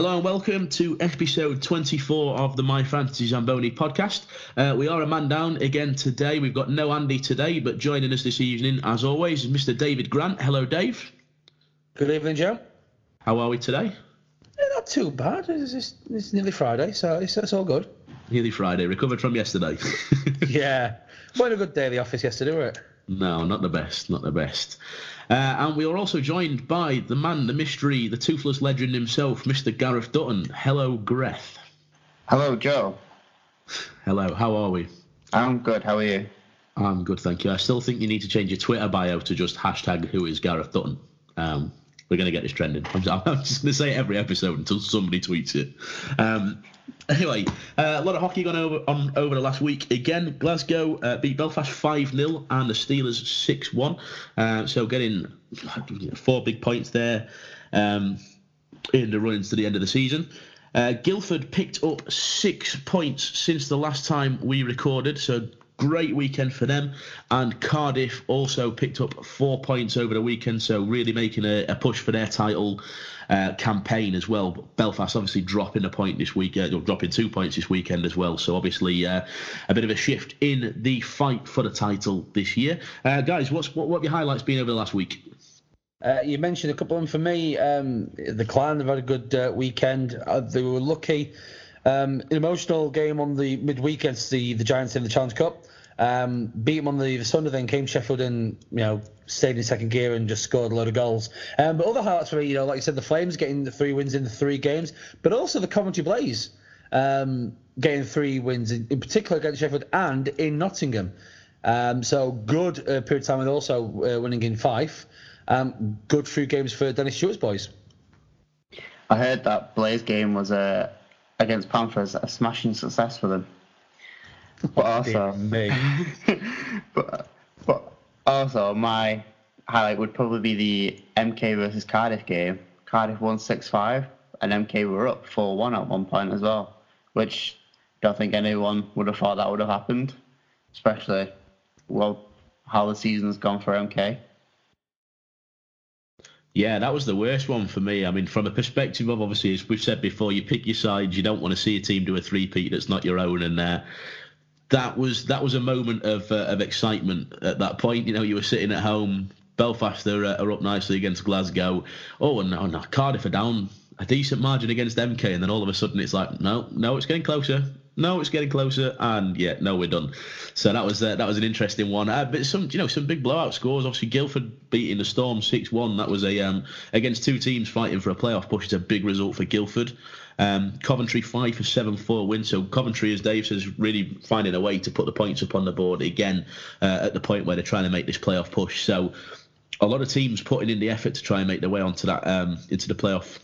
Hello and welcome to episode 24 of the My Fantasy Zamboni podcast. Uh, we are a man down again today. We've got no Andy today, but joining us this evening, as always, is Mr. David Grant. Hello, Dave. Good evening, Joe. How are we today? Yeah, not too bad. It's, it's, it's nearly Friday, so it's, it's all good. Nearly Friday. Recovered from yesterday. yeah. What a good day at the office yesterday, weren't it? No, not the best. Not the best. Uh, and we are also joined by the man, the mystery, the toothless legend himself, Mr. Gareth Dutton. Hello, Greth. Hello, Joe. Hello, how are we? I'm good. How are you? I'm good, thank you. I still think you need to change your Twitter bio to just hashtag who is Gareth Dutton. Um, we're going to get this trending. I'm just, I'm just going to say it every episode until somebody tweets it. Um, anyway, uh, a lot of hockey gone over on over the last week. Again, Glasgow uh, beat Belfast 5 0 and the Steelers 6 1. Uh, so getting four big points there um, in the runs to the end of the season. Uh, Guildford picked up six points since the last time we recorded, so great weekend for them. And Cardiff also picked up four points over the weekend, so really making a, a push for their title uh, campaign as well. Belfast obviously dropping a point this week, uh, or dropping two points this weekend as well. So obviously uh, a bit of a shift in the fight for the title this year. Uh, guys, what's what, what have your highlights been over the last week? Uh, you mentioned a couple of them for me. Um, the Clan have had a good uh, weekend. They were lucky. Um, an emotional game on the midweek against the, the Giants in the Challenge Cup. Um, beat them on the, Sunday, then came Sheffield and you know stayed in second gear and just scored a load of goals. Um, but other highlights me, you know, like you said, the Flames getting the three wins in the three games, but also the Coventry Blaze um, getting three wins in, in, particular against Sheffield and in Nottingham. Um, so good uh, period of time, and also uh, winning in five. Um, good few games for Dennis Stewart's boys. I heard that Blaze game was uh, against Panthers a smashing success for them. But also, but, but also my highlight would probably be the MK versus Cardiff game. Cardiff won six five, and MK were up four one at one point as well, which I don't think anyone would have thought that would have happened, especially well how the season's gone for MK. Yeah, that was the worst one for me. I mean, from a perspective of obviously, as we've said before, you pick your sides. You don't want to see a team do a three-peat that's not your own, and uh, that was that was a moment of uh, of excitement at that point. You know, you were sitting at home. Belfast are, uh, are up nicely against Glasgow. Oh, and no, Cardiff are down a decent margin against MK, and then all of a sudden it's like, no, no, it's getting closer. No, it's getting closer, and yeah, no, we're done. So that was uh, that was an interesting one. Uh, but some, you know, some big blowout scores. Obviously, Guildford beating the Storm six one. That was a um, against two teams fighting for a playoff push. It's a big result for Guildford. Um, Coventry five for seven four win. So Coventry, as Dave says, really finding a way to put the points up on the board again uh, at the point where they're trying to make this playoff push. So a lot of teams putting in the effort to try and make their way onto that um, into the playoff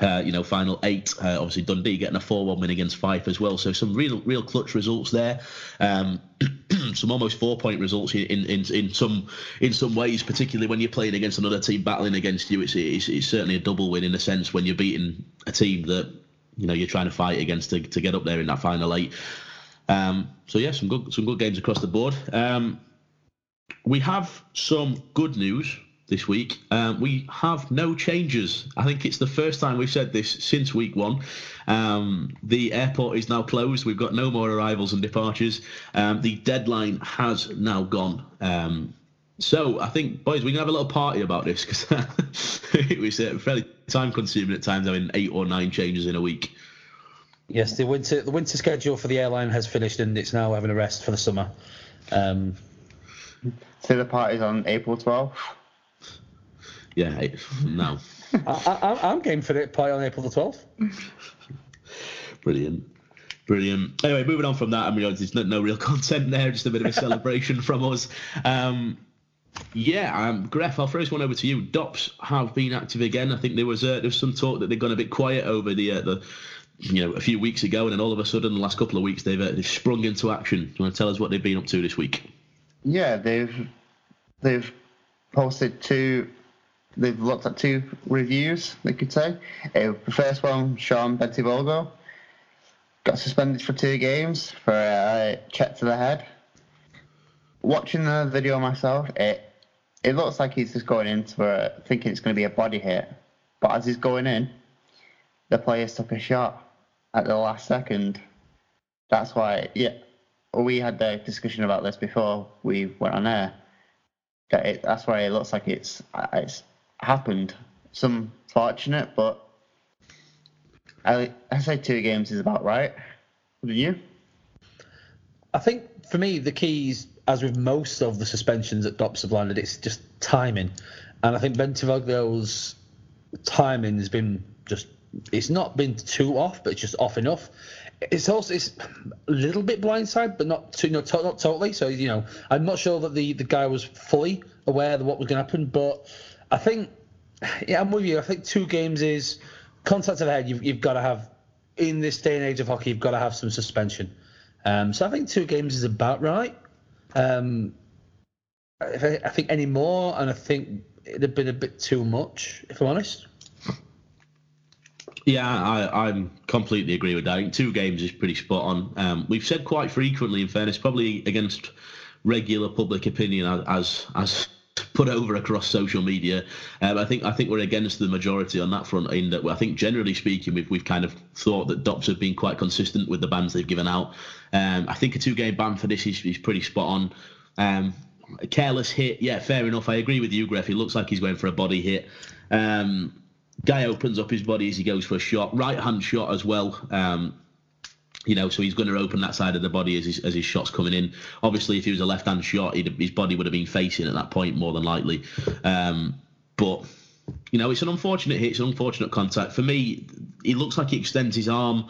uh, you know, final eight. Uh, obviously, Dundee getting a 4 1 win against Fife as well. So, some real, real clutch results there. Um, some almost four point results in, in, in some in some ways, particularly when you're playing against another team battling against you. It's, it's, it's certainly a double win in a sense when you're beating a team that you know you're trying to fight against to, to get up there in that final eight. Um, so yeah, some good some good games across the board. Um, we have some good news this week. Um, we have no changes. I think it's the first time we've said this since week one. Um, the airport is now closed. We've got no more arrivals and departures. Um, the deadline has now gone. Um, so I think, boys, we can have a little party about this because it was uh, fairly time consuming at times having eight or nine changes in a week. Yes, the winter the winter schedule for the airline has finished and it's now having a rest for the summer. Um, so the party's on April 12th. Yeah, no. I, am game for it. Play on April the 12th. Brilliant. Brilliant. Anyway, moving on from that, I mean, there's no, no real content there, just a bit of a celebration from us. Um, yeah, um, Gref, I'll throw this one over to you. Dops have been active again. I think there was uh, there was some talk that they've gone a bit quiet over the uh, the you know a few weeks ago, and then all of a sudden, the last couple of weeks, they've uh, they've sprung into action. Do you want to tell us what they've been up to this week? Yeah, they've they've posted two they've looked at two reviews, they could say. Uh, the first one, Sean Bentivoglio, got suspended for two games for a check to the head. Watching the video myself, it it looks like he's just going into a, thinking it's going to be a body hit. But as he's going in, the players took a shot at the last second. That's why, yeah, we had the discussion about this before we went on air. That it, that's why it looks like it's it's happened. Some fortunate, but I I say two games is about right. Do you? I think for me the keys, as with most of the suspensions that Dops have landed, it's just timing, and I think Bentivoglio's timing has been just it's not been too off, but it's just off enough. It's also it's a little bit blindside, but not too, not, not totally. So you know, I'm not sure that the the guy was fully aware of what was going to happen, but I think yeah, I'm with you. I think two games is contact to head. You've you've got to have in this day and age of hockey, you've got to have some suspension. Um, so I think two games is about right. Um, I, I think any more, and I think it'd have been a bit too much, if I'm honest. Yeah, I, I'm completely agree with that. I think two games is pretty spot on. Um, we've said quite frequently, in fairness, probably against regular public opinion as as put over across social media. Um, I think I think we're against the majority on that front. In that I think generally speaking, we've we've kind of thought that Dops have been quite consistent with the bans they've given out. Um, I think a two game ban for this is, is pretty spot on. Um, a careless hit, yeah, fair enough. I agree with you, Gref. It looks like he's going for a body hit. Um, guy opens up his body as he goes for a shot, right hand shot as well. You know, so he's going to open that side of the body as his, as his shot's coming in. Obviously, if he was a left hand shot, his body would have been facing at that point more than likely. Um, but you know, it's an unfortunate hit. It's an unfortunate contact. For me, it looks like he extends his arm.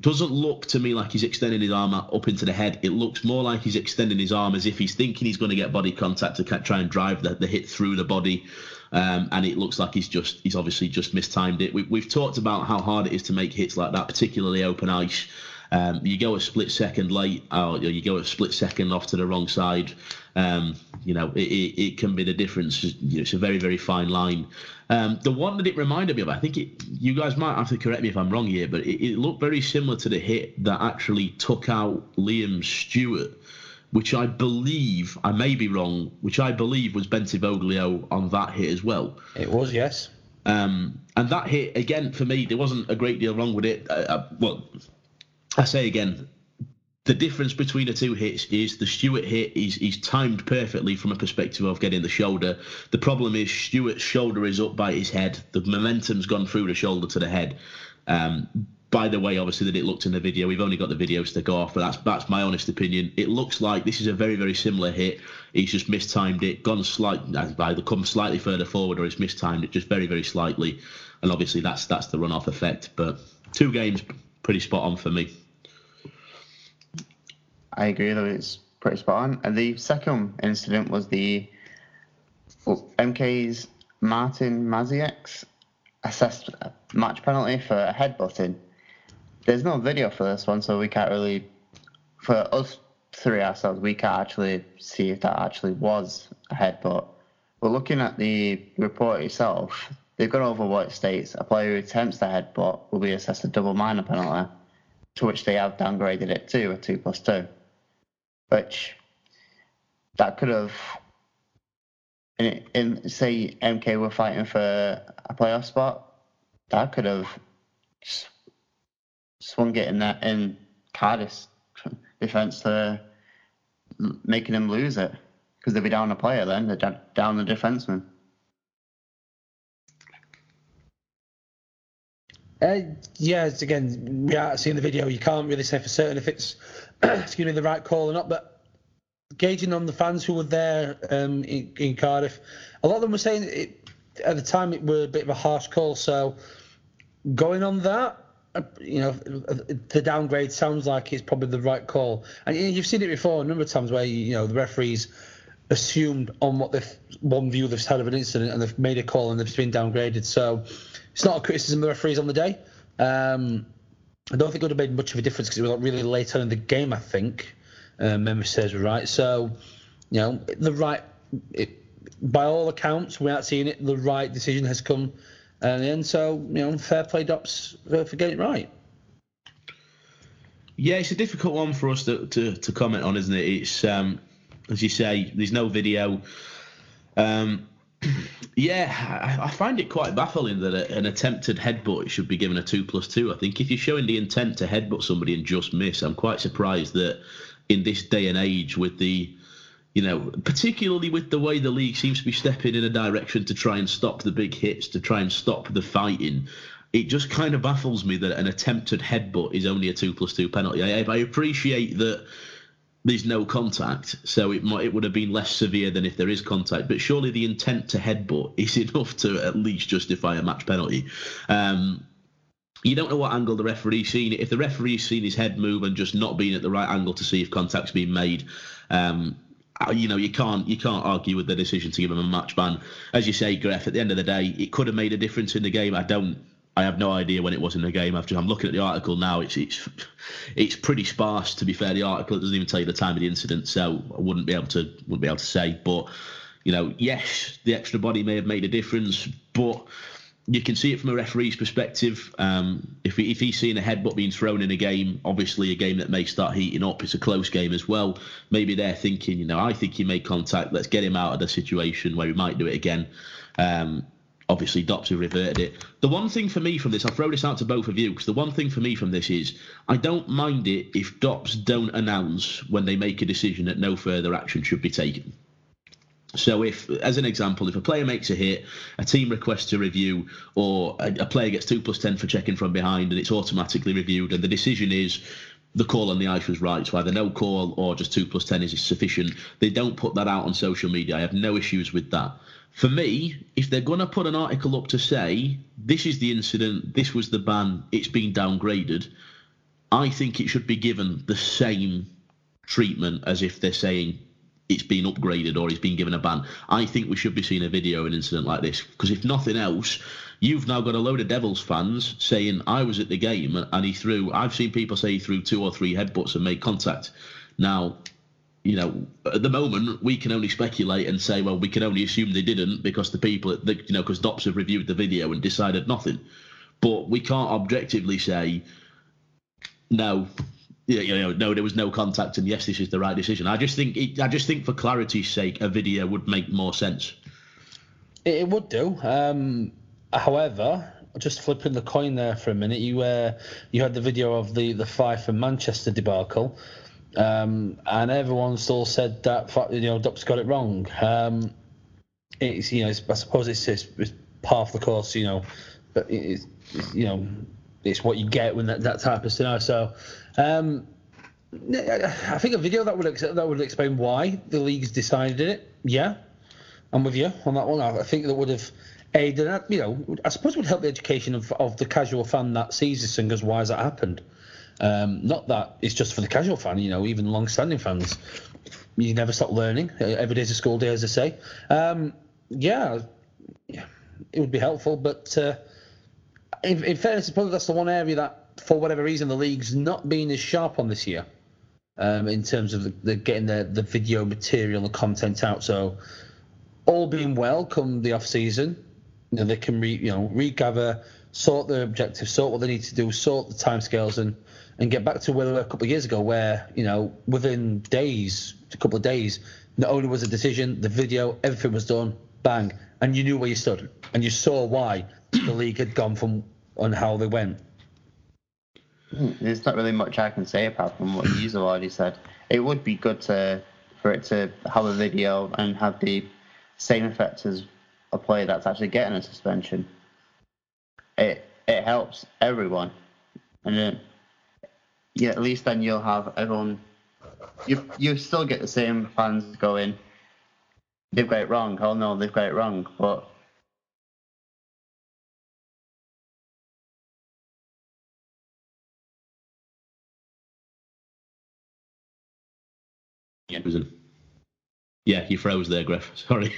Doesn't look to me like he's extending his arm up into the head. It looks more like he's extending his arm as if he's thinking he's going to get body contact to try and drive the, the hit through the body. Um, and it looks like he's just he's obviously just mistimed it. We, have talked about how hard it is to make hits like that, particularly open ice. Um, you go a split second late, or you go a split second off to the wrong side. Um, you know, it, it, it, can be the difference. It's a very, very fine line. Um, the one that it reminded me of, I think it, you guys might have to correct me if I'm wrong here, but it, it looked very similar to the hit that actually took out Liam Stewart which I believe, I may be wrong, which I believe was Bentivoglio on that hit as well. It was, yes. Um, and that hit, again, for me, there wasn't a great deal wrong with it. Uh, uh, well, I say again, the difference between the two hits is the Stewart hit is timed perfectly from a perspective of getting the shoulder. The problem is Stewart's shoulder is up by his head. The momentum's gone through the shoulder to the head. Um, by the way, obviously that it looked in the video. We've only got the videos to go off, but that's that's my honest opinion. It looks like this is a very very similar hit. He's just mistimed it, gone slightly either come slightly further forward or he's mistimed it just very very slightly, and obviously that's that's the runoff effect. But two games pretty spot on for me. I agree that it's pretty spot on. And the second incident was the well, MK's Martin Maziek's assessed a match penalty for a headbutting. There's no video for this one, so we can't really, for us three ourselves, we can't actually see if that actually was a headbutt. But looking at the report itself, they've gone over what it states. A player who attempts the headbutt will be assessed a double minor penalty, to which they have downgraded it to a 2 plus 2 which that could have, in, in say MK were fighting for a playoff spot, that could have swung it in that in Cardiff's defence to making them lose it because they'd be down a player then, they're down the defenseman. Uh, yeah, again, we are seeing the video. You can't really say for certain if it's excuse me the right call or not. But gauging on the fans who were there um, in, in, Cardiff, a lot of them were saying it, at the time it were a bit of a harsh call. So going on that, uh, you know, the downgrade sounds like it's probably the right call. And you've seen it before a number of times where you know the referees assumed on what they've one view they've had of an incident and they've made a call and they've been downgraded. So it's not a criticism of the referees on the day. Um, I don't think it would have made much of a difference because it was like really late on in the game. I think uh, memory right. So you know the right. It, by all accounts, without seeing it, the right decision has come and then so you know fair play Dops for, for getting it right. Yeah, it's a difficult one for us to, to, to comment on, isn't it? It's um, as you say, there's no video. Um, Yeah, I, find it quite baffling that a, an attempted headbutt should be given a two plus two. I think if you're showing the intent to headbutt somebody and just miss, I'm quite surprised that in this day and age, with the, you know, particularly with the way the league seems to be stepping in a direction to try and stop the big hits, to try and stop the fighting, it just kind of baffles me that an attempted headbutt is only a two plus two penalty. I, I appreciate that there's no contact, so it might it would have been less severe than if there is contact. But surely the intent to headbutt is enough to at least justify a match penalty. Um, you don't know what angle the referee's seen. If the referee's seen his head move and just not being at the right angle to see if contact's been made, um, uh, you know you can't you can't argue with the decision to give him a match ban. As you say, Greff, at the end of the day, it could have made a difference in the game. I don't I have no idea when it was in the game. After I'm looking at the article now, it's it's it's pretty sparse. To be fair, the article doesn't even tell you the time of the incident, so I wouldn't be able to wouldn't be able to say. But you know, yes, the extra body may have made a difference, but you can see it from a referee's perspective. Um, if if he's seeing a headbutt being thrown in a game, obviously a game that may start heating up, it's a close game as well. Maybe they're thinking, you know, I think he made contact. Let's get him out of the situation where he might do it again. Um, obviously Dops have reverted it. The one thing for me from this, I'll throw this out to both of you, because the one thing for me from this is I don't mind it if Dops don't announce when they make a decision that no further action should be taken. So, if, as an example, if a player makes a hit, a team requests a review, or a, a player gets two plus ten for checking from behind, and it's automatically reviewed, and the decision is the call on the ice was right, so either no call or just two plus ten is sufficient. They don't put that out on social media. I have no issues with that for me, if they're going to put an article up to say this is the incident, this was the ban, it's been downgraded, I think it should be given the same treatment as if they're saying it's been upgraded or it's been given a ban. I think we should be seeing a video of an incident like this because if nothing else, you've now got a load of Devils fans saying I was at the game and he threw. I've seen people say he threw two or three headbutts and made contact. Now you know, at the moment, we can only speculate and say, well, we can only assume they didn't because the people, the, you know, because Dops have reviewed the video and decided nothing. But we can't objectively say, no, you know, no, there was no contact, and yes, this is the right decision. I just think, it, I just think, for clarity's sake, a video would make more sense. It, would do. Um, however, just flipping the coin there for a minute, you uh, you had the video of the the Fife and Manchester debacle. Um, and everyone still said that you know Dops got it wrong. Um, it's you know it's, I suppose it's, it's, it's part of the course, you know, but it's, it's, you know it's what you get when that, that type of scenario. So um, I think a video that would that would explain why the league's decided it. Yeah, I'm with you on that one. I think that would have aided, you know, I suppose it would help the education of, of the casual fan that sees this and goes, why has that happened? Um, not that it's just for the casual fan, you know, even long-standing fans. You never stop learning. Every day's a school day, as I say. Um, yeah, yeah, it would be helpful, but uh, in, in, fairness, probably that's the one area that, for whatever reason, the league's not been as sharp on this year. Um, in terms of the, the getting the, the video material, the content out. So, all being well, come the off season, you know, they can re, you know regather, sort their objectives, sort what they need to do, sort the timescales, and and get back to where they were a couple of years ago, where you know within days, a couple of days, not only was a decision, the video, everything was done, bang, and you knew where you stood, and you saw why the league had gone from on how they went. There's not really much I can say apart from what you've already said. It would be good to for it to have a video and have the same effect as a player that's actually getting a suspension. It it helps everyone, and then yeah, at least then you'll have everyone. You you still get the same fans going. They've got it wrong. Oh no, they've got it wrong. But yeah, yeah, you froze there, Griff. Sorry.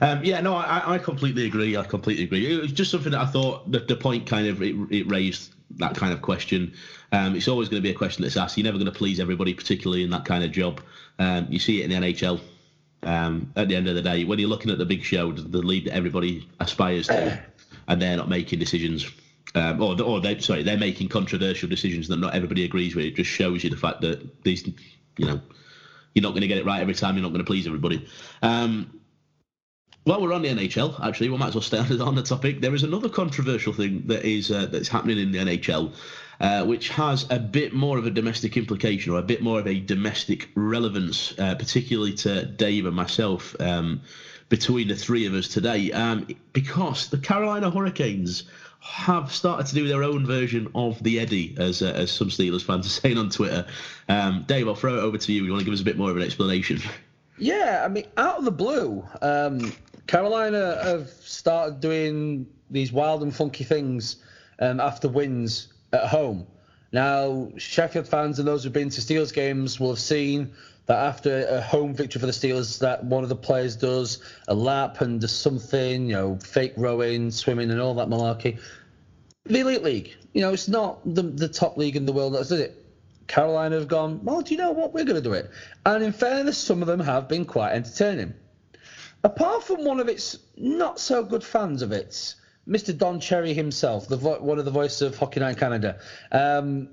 um, yeah, no, I, I completely agree. I completely agree. It was just something that I thought that the point kind of it, it raised that kind of question. Um, it's always going to be a question that's asked. You're never going to please everybody, particularly in that kind of job. Um, you see it in the NHL. Um, at the end of the day, when you're looking at the big show, the lead that everybody aspires to, and they're not making decisions, um, or, or they sorry, they're making controversial decisions that not everybody agrees with. It just shows you the fact that these, you know, you're not going to get it right every time. You're not going to please everybody. Um, While we're on the NHL, actually, we might as well stay on the topic. There is another controversial thing that is uh, that's happening in the NHL, uh, which has a bit more of a domestic implication or a bit more of a domestic relevance, uh, particularly to Dave and myself. Um, between the three of us today, um, because the Carolina Hurricanes have started to do their own version of the Eddie, as uh, as some Steelers fans are saying on Twitter. Um, Dave, I'll throw it over to you. You want to give us a bit more of an explanation? Yeah, I mean, out of the blue, um, Carolina have started doing these wild and funky things um, after wins at home. Now, Sheffield fans and those who've been to Steelers games will have seen that after a home victory for the Steelers, that one of the players does a lap and does something, you know, fake rowing, swimming, and all that malarkey. The Elite League, you know, it's not the, the top league in the world does it. Carolina have gone, well, do you know what? We're going to do it. And in fairness, some of them have been quite entertaining. Apart from one of its not so good fans of it, Mr. Don Cherry himself, the vo- one of the voices of Hockey Night Canada, um,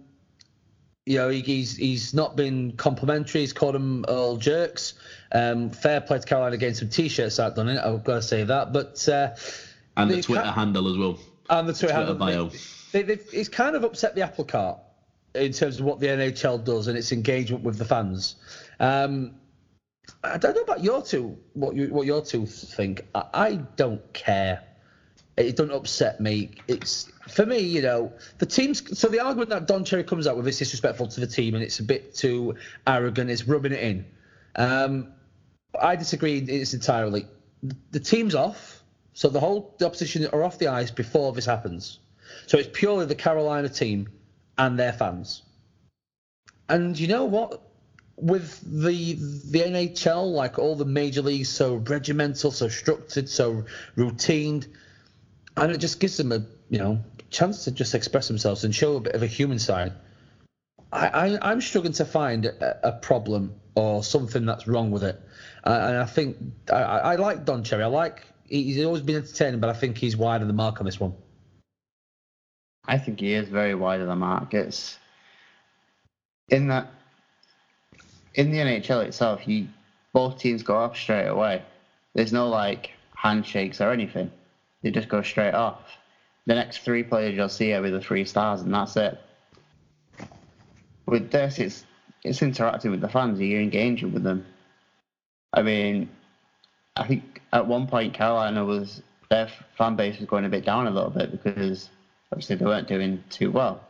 you know, he, he's he's not been complimentary. He's called them all jerks. Um, fair play to Carolina getting some T-shirts out done it. I've got to say that. But uh, and the Twitter ca- handle as well. And the Twitter, Twitter handle. Bio. They, they, it's kind of upset the apple cart in terms of what the NHL does and its engagement with the fans. Um, I don't know about your two, what you what your two think. I, I don't care. It doesn't upset me. It's for me, you know, the teams. So the argument that Don Cherry comes out with is disrespectful to the team and it's a bit too arrogant. It's rubbing it in. Um, I disagree. It's entirely. The team's off, so the whole the opposition are off the ice before this happens. So it's purely the Carolina team and their fans. And you know what? With the the NHL, like all the major leagues, so regimental, so structured, so routined, and it just gives them a you know chance to just express themselves and show a bit of a human side. I, I am struggling to find a, a, problem or something that's wrong with it, uh, and I think I, I like Don Cherry. I like he's always been entertaining, but I think he's wide of the mark on this one. I think he is very wide of the mark. It's in that in the NHL itself, you both teams go up straight away. There's no like handshakes or anything. They just go straight off. The next three players you'll see are with the three stars, and that's it. With this, it's it's interacting with the fans. You're engaging with them. I mean, I think at one point Carolina was their fan base was going a bit down a little bit because obviously they weren't doing too well.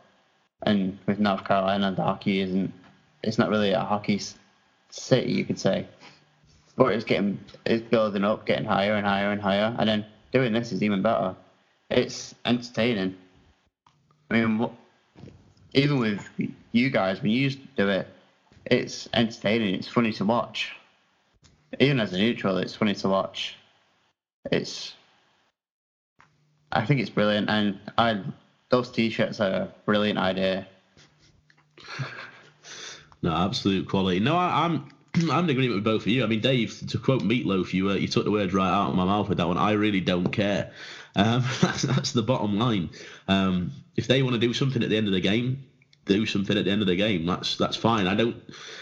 And with North Carolina, the hockey isn't, it's not really a hockey city, you could say. But it's getting, it's building up, getting higher and higher and higher. And then doing this is even better. It's entertaining. I mean, what, even with you guys, when you do it, it's entertaining. It's funny to watch. Even as a neutral, it's funny to watch. It's I think it's brilliant, and I those t-shirts are a brilliant idea. no, absolute quality. No, I, am I'm, in agreement with both of you. I mean, Dave, to quote Meatloaf, you uh, you took the words right out of my mouth with that one. I really don't care. Um, that's, that's the bottom line. Um, if they want to do something at the end of the game, do something at the end of the game. That's that's fine. I don't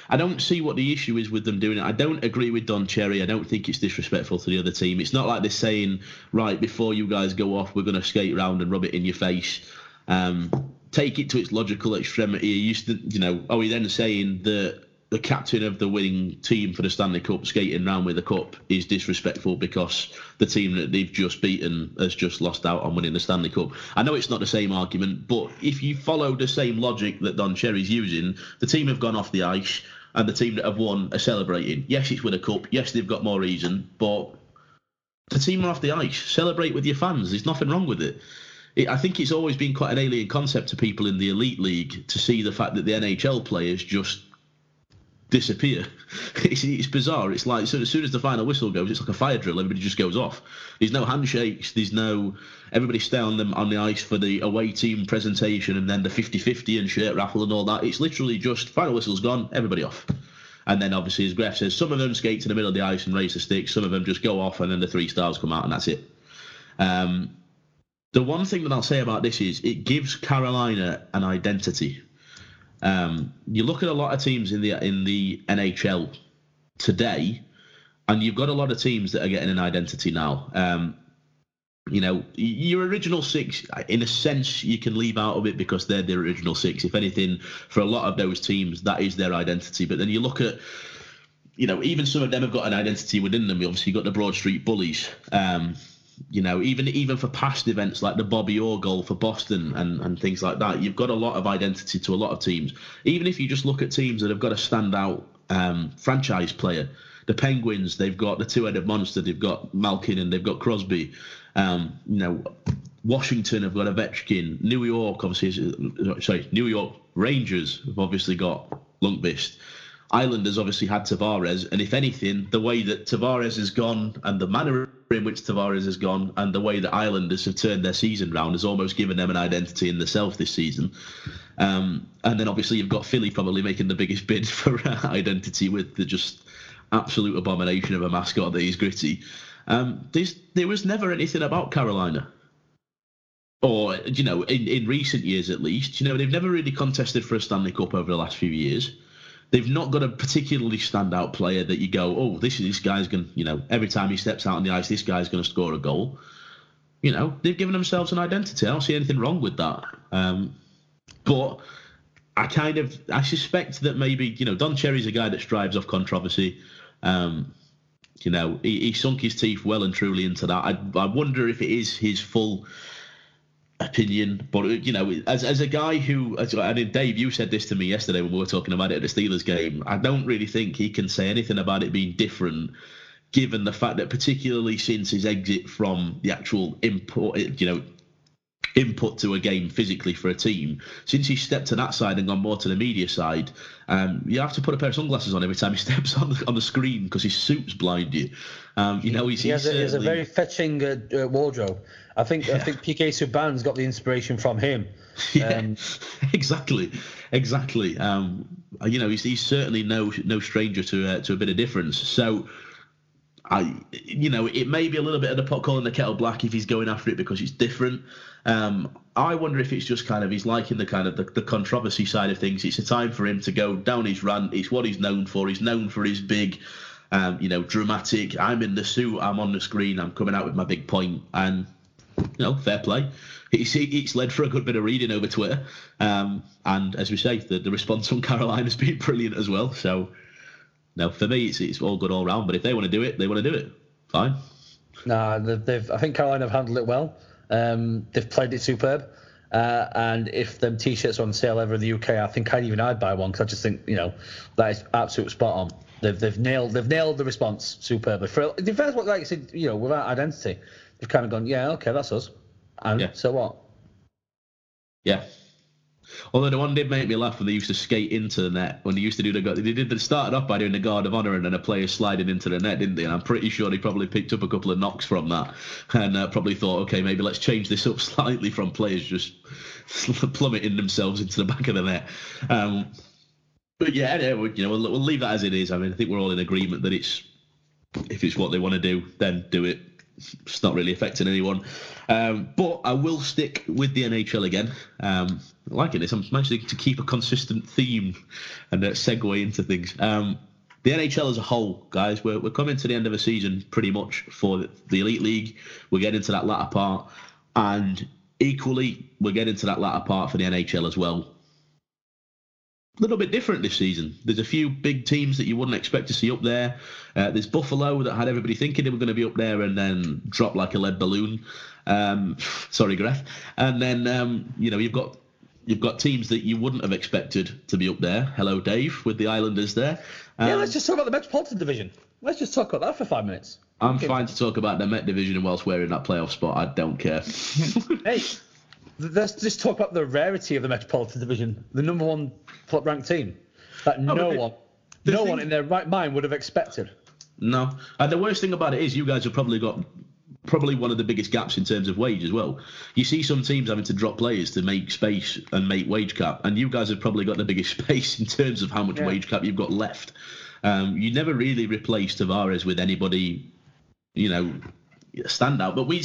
I don't see what the issue is with them doing it. I don't agree with Don Cherry. I don't think it's disrespectful to the other team. It's not like they're saying, right, before you guys go off, we're gonna skate around and rub it in your face. Um, take it to its logical extremity. You used to, you know, are we then saying that the captain of the winning team for the Stanley Cup skating around with the cup is disrespectful because the team that they've just beaten has just lost out on winning the Stanley Cup. I know it's not the same argument, but if you follow the same logic that Don Cherry's using, the team have gone off the ice and the team that have won are celebrating. Yes, it's with a cup. Yes, they've got more reason, but the team are off the ice. Celebrate with your fans. There's nothing wrong with it. it. I think it's always been quite an alien concept to people in the elite league to see the fact that the NHL players just disappear. It's, it's bizarre. It's like so as soon as the final whistle goes, it's like a fire drill. Everybody just goes off. There's no handshakes. There's no everybody stay on them on the ice for the away team presentation and then the 50-50 and shirt raffle and all that. It's literally just final whistle's gone, everybody off. And then obviously, as Gref says, some of them skate to the middle of the ice and raise the sticks. Some of them just go off and then the three stars come out and that's it. Um, the one thing that I'll say about this is it gives Carolina an identity um, you look at a lot of teams in the in the NHL today, and you've got a lot of teams that are getting an identity now. Um, you know, your original six, in a sense, you can leave out of it because they're the original six. If anything, for a lot of those teams, that is their identity. But then you look at, you know, even some of them have got an identity within them. Obviously, you've got the Broad Street Bullies. Um, you know, even even for past events like the Bobby Orr goal for Boston and, and things like that, you've got a lot of identity to a lot of teams. Even if you just look at teams that have got a standout um, franchise player, the Penguins, they've got the two-headed monster, they've got Malkin and they've got Crosby. Um, you know, Washington have got Ovechkin. New York, obviously, sorry, New York Rangers have obviously got Lundqvist. Islanders obviously had Tavares, and if anything, the way that Tavares has gone and the manner in which Tavares has gone and the way that Islanders have turned their season round has almost given them an identity in themselves this season. Um, and then obviously you've got Philly probably making the biggest bid for identity with the just absolute abomination of a mascot that is gritty. Um, there was never anything about Carolina. Or, you know, in, in recent years at least, you know, they've never really contested for a Stanley Cup over the last few years. They've not got a particularly standout player that you go, oh, this this guy's going, to you know, every time he steps out on the ice, this guy's going to score a goal. You know, they've given themselves an identity. I don't see anything wrong with that. Um, but I kind of I suspect that maybe you know Don Cherry's a guy that strives off controversy. Um, you know, he, he, sunk his teeth well and truly into that. I, I wonder if it is his full opinion, but you know, as as a guy who, as, I mean, Dave, you said this to me yesterday when we were talking about it at the Steelers game. I don't really think he can say anything about it being different, given the fact that particularly since his exit from the actual import, you know, input to a game physically for a team. Since he stepped to that side and gone more to the media side, um, you have to put a pair of sunglasses on every time he steps on the, on the screen because his suits blind you. Um, you know, he's, he has, a, he has a very fetching uh, uh, wardrobe. I think yeah. I think PK Subban's got the inspiration from him. Yeah, um, exactly, exactly. Um, you know, he's, he's certainly no no stranger to uh, to a bit of difference. So I, you know, it may be a little bit of the pot calling the kettle black if he's going after it because it's different. Um, I wonder if it's just kind of he's liking the kind of the, the, controversy side of things. It's a time for him to go down his rant. It's what he's known for. He's known for his big, um, you know, dramatic. I'm in the suit. I'm on the screen. I'm coming out with my big point, and you know, fair play. It's, it's led for a good bit of reading over Twitter, um, and as we say, the, the response from Carolina has been brilliant as well. So no, for me, it's, it's all good all round. But if they want to do it, they want to do it. Fine. Nah, they've. I think Carolina have handled it well. Um, they've played it superb. Uh, and if them t-shirts are on sale ever in the UK, I think I'd even I'd buy one because I just think you know that is absolute spot on. They've, they've nailed they've nailed the response superbly. For the first one, like I said, you know, without identity, they've kind of gone, yeah, okay, that's us. And yeah. so what? Yeah, Although the one did make me laugh when they used to skate into the net when they used to do the they did they started off by doing the guard of honor and then a player sliding into the net, didn't they? And I'm pretty sure they probably picked up a couple of knocks from that and uh, probably thought, okay, maybe let's change this up slightly from players just plummeting themselves into the back of the net. Um, but yeah, anyway, you know, we'll, we'll leave that as it is. I mean, I think we're all in agreement that it's if it's what they want to do, then do it it's not really affecting anyone. Um, but I will stick with the NHL again. Um, liking this. I'm managing to keep a consistent theme and uh, segue into things. Um, the NHL as a whole, guys, we're, we're coming to the end of the season pretty much for the, the Elite League. We're getting to that latter part. And equally, we're getting to that latter part for the NHL as well a little bit different this season. There's a few big teams that you wouldn't expect to see up there. Uh, there's Buffalo that had everybody thinking they were going to be up there and then drop like a lead balloon. Um, sorry, Gref. And then um, you know you've got you've got teams that you wouldn't have expected to be up there. Hello, Dave, with the Islanders there. Um, yeah, let's just talk about the Metropolitan Division. Let's just talk about that for five minutes. I'm okay. fine to talk about the Met Division whilst we're in that playoff spot. I don't care. hey, let's just talk about the rarity of the Metropolitan Division, the number one top ranked team that oh, no one, no thing, one in their right mind would have expected. No, and the worst thing about it is you guys have probably got probably one of the biggest gaps in terms of wage as well. You see some teams having to drop players to make space and make wage cap, and you guys have probably got the biggest space in terms of how much yeah. wage cap you've got left. Um, you never really replaced Tavares with anybody, you know, standout. But we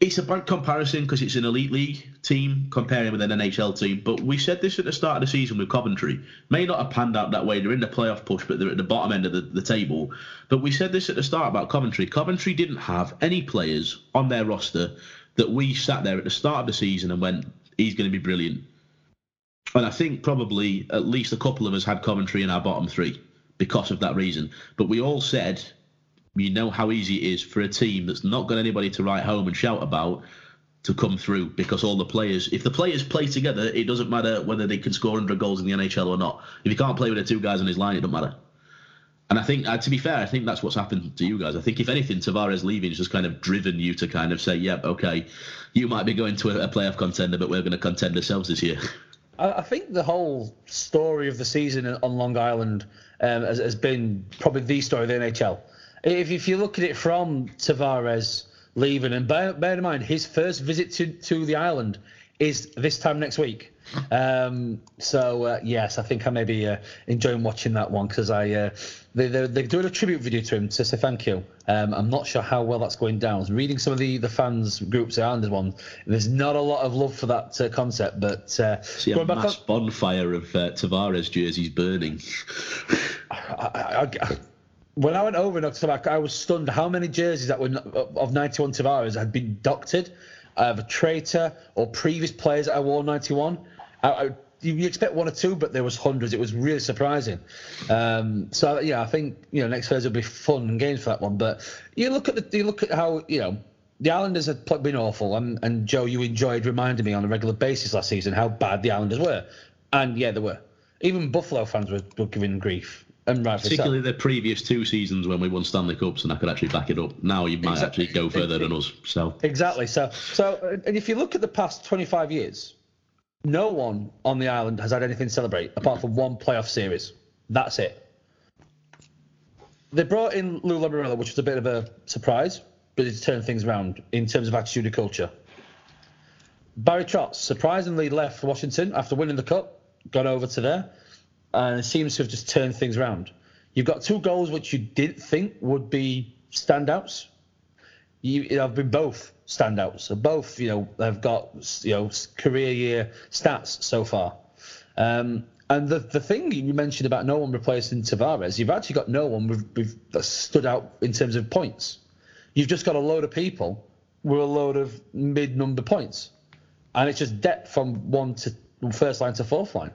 it's a bad comparison because it's an elite league team comparing with an NHL team. But we said this at the start of the season with Coventry. May not have panned out that way. They're in the playoff push, but they're at the bottom end of the, the table. But we said this at the start about Coventry. Coventry didn't have any players on their roster that we sat there at the start of the season and went, he's going to be brilliant. And I think probably at least a couple of us had Coventry in our bottom three because of that reason. But we all said you know how easy it is for a team that's not got anybody to write home and shout about to come through because all the players, if the players play together, it doesn't matter whether they can score 100 goals in the NHL or not. If you can't play with the two guys on his line, it doesn't matter. And I think, uh, to be fair, I think that's what's happened to you guys. I think, if anything, Tavares leaving has just kind of driven you to kind of say, yep, okay, you might be going to a, a playoff contender, but we're going to contend ourselves this year. I think the whole story of the season on Long Island um, has, has, been probably the story of the NHL. If, if you look at it from Tavares leaving, and bear, bear in mind his first visit to, to the island is this time next week. Um, so uh, yes, I think I may be uh, enjoying watching that one because I uh, they, they're, they're, doing a tribute video to him to say thank you. Um, I'm not sure how well that's going down. Reading some of the, the fans groups around this one. There's not a lot of love for that uh, concept, but uh, see a mass on, bonfire of uh, Tavares jerseys burning. I, I, I, when I went over in I was stunned how many jerseys that were of 91 Tavares had been doctored. of a traitor or previous players that I wore 91. I, I, you expect one or two, but there was hundreds. It was really surprising. Um, so yeah, I think you know next Thursday will be fun and games for that one. But you look at the you look at how you know the Islanders have been awful, and, and Joe, you enjoyed reminding me on a regular basis last season how bad the Islanders were, and yeah, they were. Even Buffalo fans were, were giving grief. And Particularly the previous two seasons when we won Stanley Cups, and I could actually back it up. Now you might exactly. actually go further than us. So exactly. So so, and if you look at the past 25 years, no one on the island has had anything to celebrate apart from one playoff series. That's it. They brought in Lou Lamoriello, which was a bit of a surprise, but it turned things around in terms of attitude and culture. Barry Trotz surprisingly left Washington after winning the cup, gone over to there, and it seems to have just turned things around. You've got two goals which you didn't think would be standouts. You have been both standouts. So both, you know, have got you know career year stats so far. Um, and the the thing you mentioned about no one replacing Tavares, you've actually got no one with, with, that stood out in terms of points. You've just got a load of people with a load of mid number points, and it's just depth from one to first line to fourth line.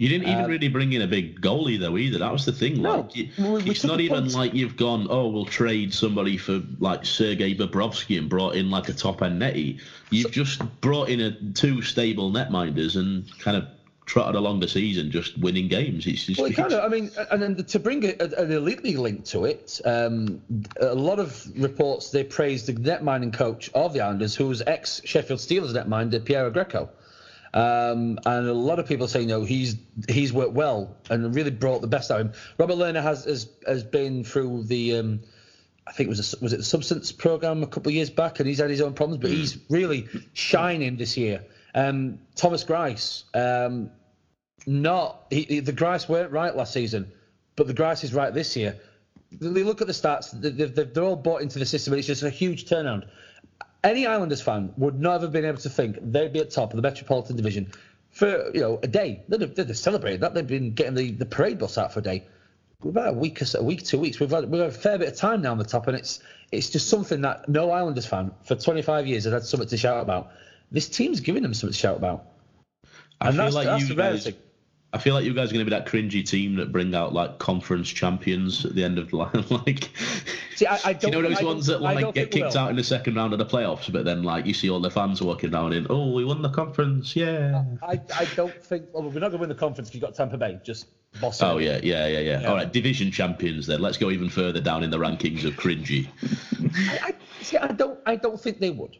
You didn't even uh, really bring in a big goalie though either. That was the thing. No, like, you, it's not even points. like you've gone. Oh, we'll trade somebody for like Sergei Bobrovsky and brought in like a top end netty. You've so, just brought in a two stable netminders and kind of trotted along the season, just winning games. It's just. Well, it kind of. I mean, and then to bring a, an elite league link to it, um, a lot of reports they praised the netminding coach of the Islanders, who was ex Sheffield Steelers netminder Piero Greco. Um, and a lot of people say, no, he's he's worked well and really brought the best out of him. Robin Lehner has has, has been through the, um, I think it was a, was it the substance program a couple of years back, and he's had his own problems, but he's really shining this year. Um, Thomas Greiss, um, not he, he, the Greiss weren't right last season, but the Greiss is right this year. They look at the stats; they're, they're all bought into the system, and it's just a huge turnaround any Islanders fan would never have been able to think they'd be at top of the Metropolitan Division for you know a day. They'd have, they'd have celebrated that. They've been getting the, the parade bus out for a day. About a week, a week, two weeks. We've had, we've had a fair bit of time now on the top, and it's it's just something that no Islanders fan for 25 years has had something to shout about. This team's giving them something to shout about. I and feel that's, like that's you guys, I feel like you guys are going to be that cringy team that bring out like conference champions at the end of the line. like, see, I, I don't. You know those ones that like get kicked out in the second round of the playoffs, but then like you see all the fans walking down in, oh, we won the conference, yeah. I, I don't think. Well, we're not going to win the conference if you've got Tampa Bay. Just boss. Oh yeah, yeah, yeah, yeah, yeah. All right, division champions. Then let's go even further down in the rankings of cringy. I, I, see, I don't. I don't think they would.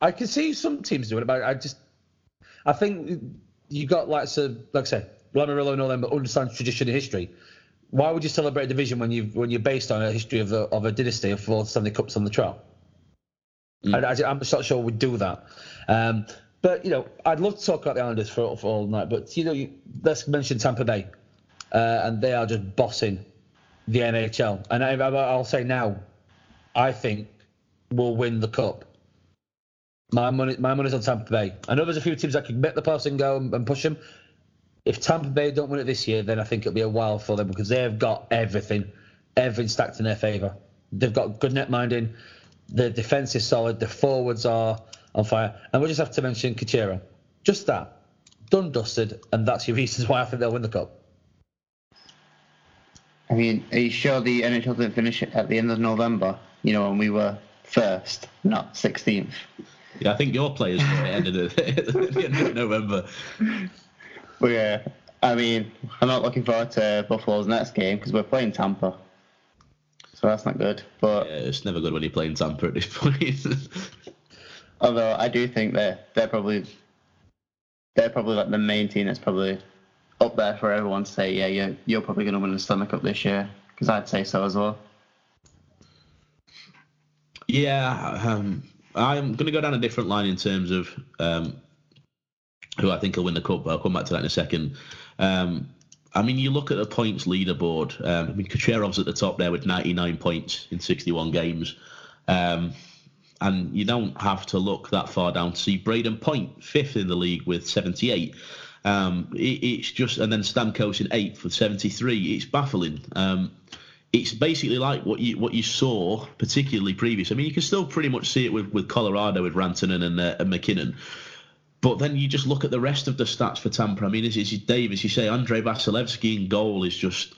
I can see some teams doing it, but I just. I think you got lots of, like I said, Lamoriello and all them, but understands tradition and history. Why would you celebrate a division when you when you're based on a history of a, of a dynasty of four Stanley Cups on the trail? Mm. I, am not sure we'd do that. Um, but you know, I'd love to talk about the Islanders for, for all night. But you know, you, let's mention Tampa Bay, uh, and they are just bossing the NHL. And I, I'll say now, I think we'll win the cup My money, my money's on Tampa Bay. I know there's a few teams that could make the pass and go and, and push them. If Tampa Bay don't win it this year, then I think it'll be a while for them because they've got everything, everything stacked in their favour. They've got good net minding. The defence is solid. The forwards are on fire. And we just have to mention Kucherov. Just that. Done, dusted. And that's your reasons why I think they'll win the Cup. I mean, are you sure the NHL didn't finish at the end of November? You know, when we were first, not 16th. Yeah, I think your players were ended at the end of November. Well, yeah, I mean, I'm not looking forward to Buffalo's next game because we're playing Tampa. So that's not good. But yeah, it's never good when you're playing Tampa at this point. although I do think that they're probably they're probably like the main team that's probably up there for everyone to say, yeah, you're, you're probably going to win the Stanley Cup this year. Because I'd say so as well. Yeah, um, I'm going to go down a different line in terms of um, who I think will win the cup. But I'll come back to that in a second. Um, I mean, you look at the points leaderboard. Um, I mean, Kucherov's at the top there with 99 points in 61 games. Um, and you don't have to look that far down to see Brayden Point, fifth in the league with 78. Um, it, it's just, and then Stamkos in eighth with 73. It's baffling. Um, it's basically like what you what you saw, particularly previous. I mean, you can still pretty much see it with, with Colorado with Rantanen and, uh, and MacKinnon. But then you just look at the rest of the stats for Tampa. I mean, you, Dave, as you say, Andrei Vasilevskiy in goal is just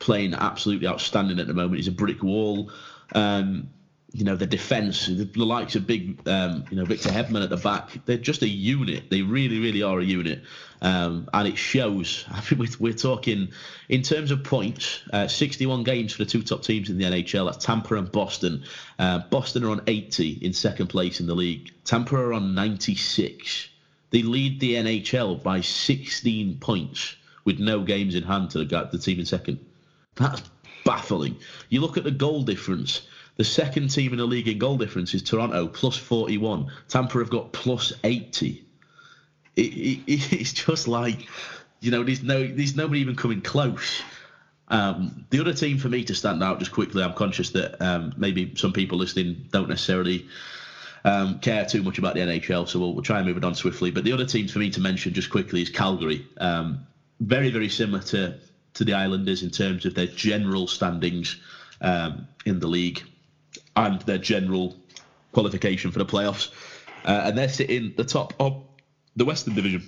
playing absolutely outstanding at the moment. He's a brick wall. Um, you know, the defence, the, the, likes of big, um, you know, Victor Hedman at the back, they're just a unit. They really, really are a unit. Um, and it shows. I mean, we're, talking, in terms of points, uh, 61 games for the two top teams in the NHL. That's Tampa and Boston. Uh, Boston are on 80 in second place in the league. Tampa are on 96. They lead the NHL by 16 points with no games in hand to the, the team in second. That's baffling. You look at the goal difference. The second team in the league in goal difference is Toronto, plus 41. Tampa have got plus 80. It, it, it's just like, you know, there's no, there's nobody even coming close. Um, the other team for me to stand out, just quickly, I'm conscious that um, maybe some people listening don't necessarily um, care too much about the NHL, so we'll, we'll, try and move it on swiftly. But the other team for me to mention just quickly is Calgary. Um, very, very similar to to the Islanders in terms of their general standings um, in the league and their general qualification for the playoffs. Uh, and they're sitting at the top of the Western Division.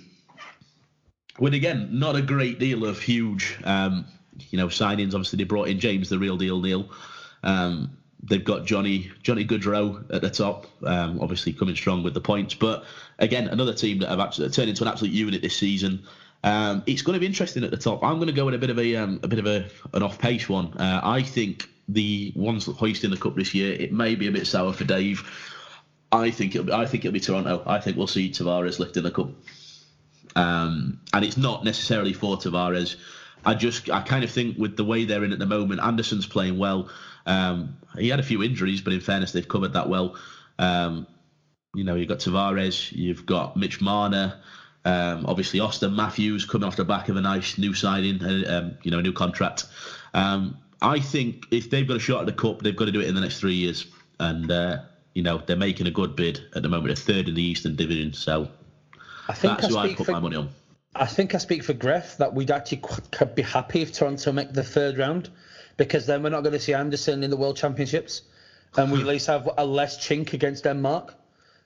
With again, not a great deal of huge, um, you know, signings. Obviously, they brought in James, the real deal, Neal. Um, they've got Johnny Johnny Gaudreau at the top, um, obviously coming strong with the points. But again, another team that have actually turned into an absolute unit this season. Um, it's going to be interesting at the top. I'm going to go in a bit of a um, a bit of a an off pace one. Uh, I think the ones that hoisting the cup this year, it may be a bit sour for Dave. I think it'll be, I think it'll be Toronto. I think we'll see Tavares lifting the cup, um, and it's not necessarily for Tavares. I just I kind of think with the way they're in at the moment, Andersen's playing well. Um, he had a few injuries, but in fairness, they've covered that well. Um, you know, you've got Tavares, you've got Mitch Marner, um, obviously Auston Matthews coming off the back of a nice new signing, uh, um, you know, a new contract. Um, I think if they've got a shot at the cup, they've got to do it in the next three years. And, uh, you know, they're making a good bid at the moment, a third in the Eastern Division. So I think that's I who I put for, my money on. I think I speak for Griff that we'd actually could be happy if Toronto make the third round because then we're not going to see Andersen in the World Championships and we at least have a less chink against Denmark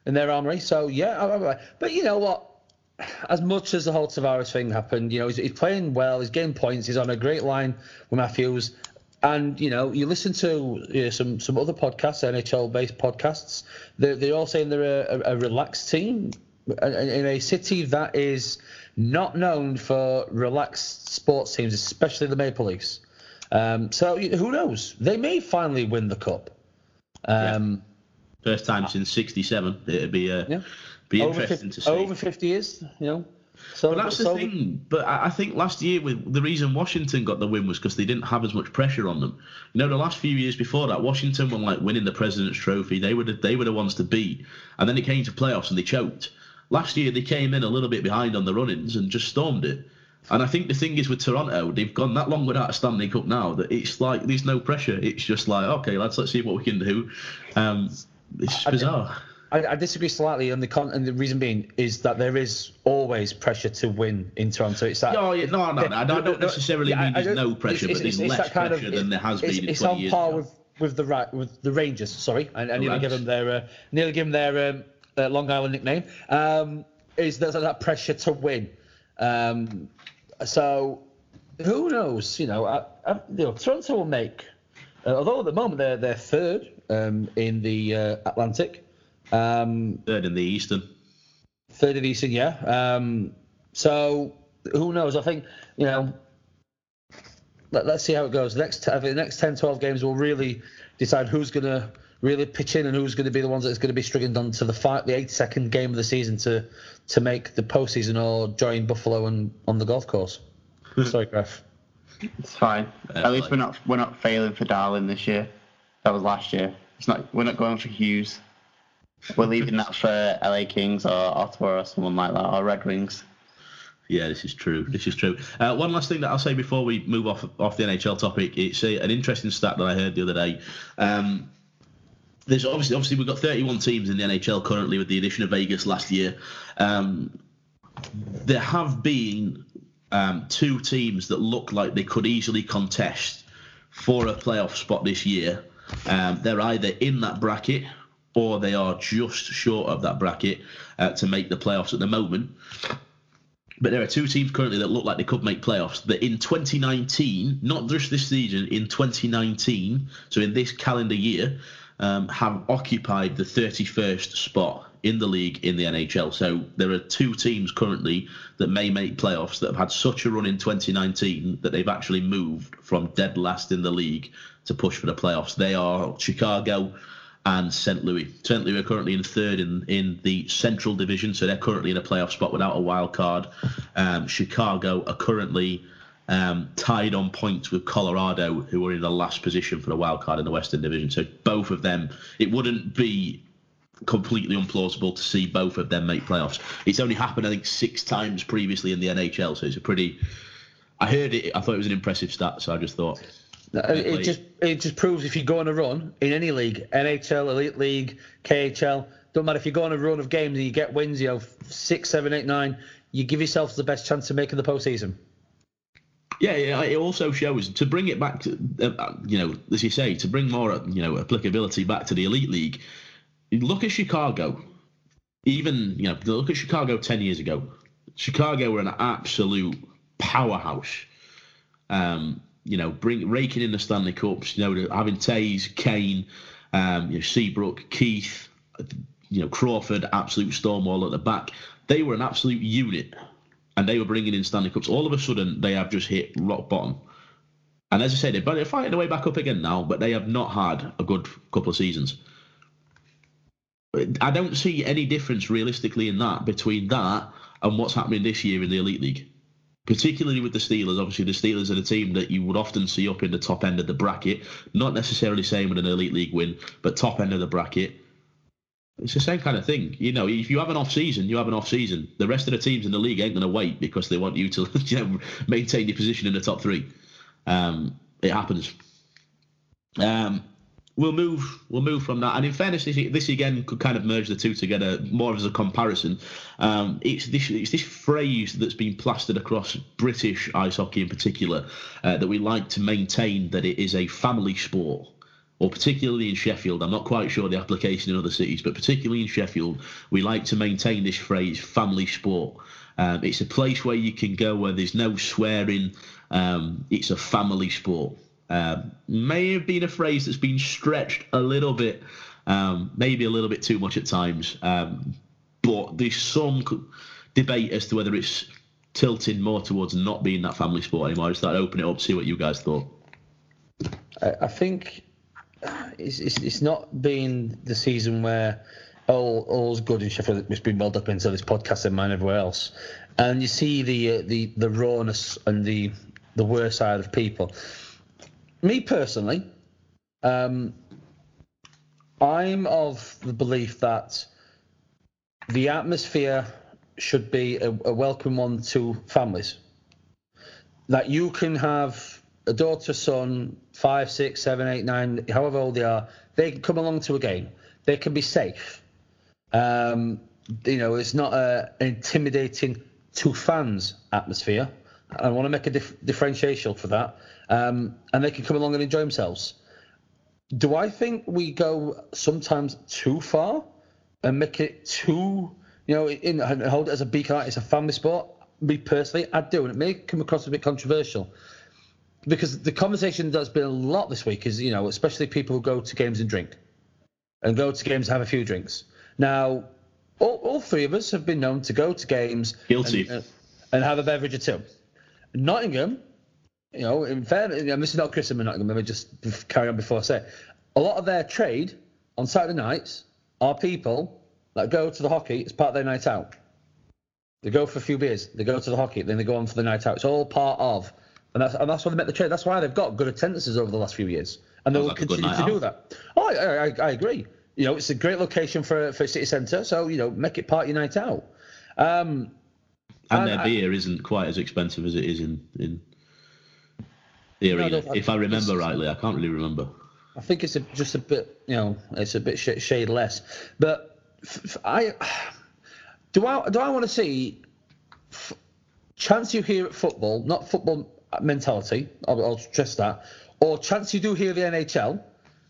in their armory. So, yeah, but you know what? as much as the whole Tavares thing happened, you know, he's, he's, playing well, he's getting points, he's on a great line with Matthews. And you know, you listen to you know, some some other podcasts, NHL-based podcasts. They're, they're all saying they're a, a relaxed team in a city that is not known for relaxed sports teams, especially the Maple Leafs. Um, so who knows? They may finally win the cup. Um, yeah. First time since '67. It'd be uh, yeah. be over interesting 50, to see. Over 50 years, you know. So but that's so the thing. But I think last year, with the reason Washington got the win was because they didn't have as much pressure on them. You know, the last few years before that, Washington were like winning the President's Trophy. They were the, they were the ones to beat, and then it came to playoffs and they choked. Last year they came in a little bit behind on the run-ins and just stormed it. And I think the thing is with Toronto, they've gone that long without a Stanley Cup now that it's like there's no pressure. It's just like okay, lads, let's see what we can do. Um, it's bizarre. I, I, disagree slightly, and the con- and the reason being is that there is always pressure to win in Toronto. It's that. No, no, no, no I don't necessarily mean there's no pressure, it's, but there's less pressure of, than there has been. It's, on par with with the right with the Rangers. Sorry, I, I nearly give them their uh, nearly give them their um, uh, Long Island nickname. Um, is there's that pressure to win? Um, so who knows? You know, I, I, you know, Toronto will make. Uh, although at the moment they're they're third um, in the uh, Atlantic. Um, third in the Eastern. Third in the Eastern, yeah. Um, so who knows? I think you know. Let, us see how it goes. The next, the next 10, 12 games will really decide who's going to really pitch in and who's going to be the ones that's going to be struggling on to the fight, the 82nd game of the season to to make the postseason or join Buffalo and on the golf course. Sorry, Graf. It's fine. At least we're not we're not failing for Dahlin this year. That was last year. It's not. We're not going for Hughes. We're leaving that for LA Kings or Ottawa or someone like that or Red Wings. Yeah, this is true. This is true. Uh, one last thing that I'll say before we move off off the NHL topic. It's a, an interesting stat that I heard the other day. Um, there's obviously obviously we've got 31 teams in the NHL currently with the addition of Vegas last year. Um, there have been um, two teams that look like they could easily contest for a playoff spot this year. Um, they're either in that bracket or they are just short of that bracket uh, to make the playoffs at the moment. But there are two teams currently that look like they could make playoffs. That in 2019, not just this season, in 2019, so in this calendar year, um, have occupied the 31st spot in the league in the NHL. So there are two teams currently that may make playoffs that have had such a run in 2019 that they've actually moved from dead last in the league to push for the playoffs. They are Chicago and St. Louis. St. Louis are currently in third in, in the Central Division, so they're currently in a playoff spot without a wild card. Um, Chicago are currently um, tied on points with Colorado, who are in the last position for the wild card in the Western Division. So both of them, it wouldn't be completely implausible to see both of them make playoffs. It's only happened, I think, six times previously in the NHL, so it's a pretty. I heard it. I thought it was an impressive stat, so I just thought. It just it just proves if you go on a run in any league, NHL, Elite League, KHL, don't matter if you go on a run of games and you get wins, you know, six, seven, eight, nine, you give yourself the best chance of making the postseason. Yeah, yeah, it also shows to bring it back to, uh, you know, as you say, to bring more, you know, applicability back to the elite league look at Chicago. Even you know, look at Chicago ten years ago. Chicago were an absolute powerhouse. Um, you know, bring raking in the Stanley Cups. You know, having Toews, Kane, um, you know, Seabrook, Keith, you know, Crawford, absolute Stonewall at the back. They were an absolute unit, and they were bringing in Stanley Cups. All of a sudden, they have just hit rock bottom. And as I said, they're fighting their way back up again now, but they have not had a good couple of seasons. I don't see any difference realistically in that between that and what's happening this year in the Elite League. Particularly with the Steelers, obviously the Steelers are the team that you would often see up in the top end of the bracket. Not necessarily same with an Elite League win, but top end of the bracket. It's the same kind of thing. You know, if you have an off season, you have an off season. The rest of the teams in the league ain't going to wait because they want you to you know, maintain your position in the top three. Um, it happens. Um, we'll move we'll move from that. And in fairness, this, this again could kind of merge the two together more as a comparison. Um, it's this it's this phrase that's been plastered across British ice hockey in particular uh, that we like to maintain that it is a family sport. Or particularly in Sheffield, I'm not quite sure the application in other cities, but particularly in Sheffield, we like to maintain this phrase "family sport." Um, it's a place where you can go where there's no swearing. Um, it's a family sport. Um, may have been a phrase that's been stretched a little bit, um, maybe a little bit too much at times. Um, but there's some debate as to whether it's tilting more towards not being that family sport anymore. I just thought I'd open it up, see what you guys thought. I think it's, it's, it's not been the season where all all's good in Sheffield. It's been built up into this podcast and mine everywhere else, and you see the uh, the the rawness and the the worst side of people me personally, um, I'm of the belief that the atmosphere should be a, a, welcome one to families. That you can have a daughter, son, five, six, seven, eight, nine, however old they are, they can come along to a game. They can be safe. Um, you know, it's not a, an intimidating to fans atmosphere. I want to make a dif- differential for that, um, and they can come along and enjoy themselves. Do I think we go sometimes too far and make it too, you know, in, hold it as a beacon? It's a family sport. Me personally, I do, and it may come across a bit controversial because the conversation that's been a lot this week is, you know, especially people who go to games and drink and go to games and have a few drinks. Now, all, all three of us have been known to go to games guilty and, uh, and have a beverage or two. Nottingham, you know, in fairness, and this is not criticism of Nottingham. Let me just carry on before I say, it. a lot of their trade on Saturday nights are people that go to the hockey as part of their night out. They go for a few beers, they go to the hockey, then they go on for the night out. It's all part of, and that's and that's why they make the trade. That's why they've got good attendances over the last few years, and they will like continue to out. do that. Oh, I, I, I agree you know, it's a great location for for city centre. So you know, make it party night out. Um, and, and their I, beer isn't quite as expensive as it is in in the arena. No, if I remember rightly, I can't really remember. I think it's a, just a bit, you know, it's a bit sh- shade less. But f- f- I do I do I want to see f- chance you hear at football, not football mentality. I'll, I'll stress that, or chance you do hear the NHL,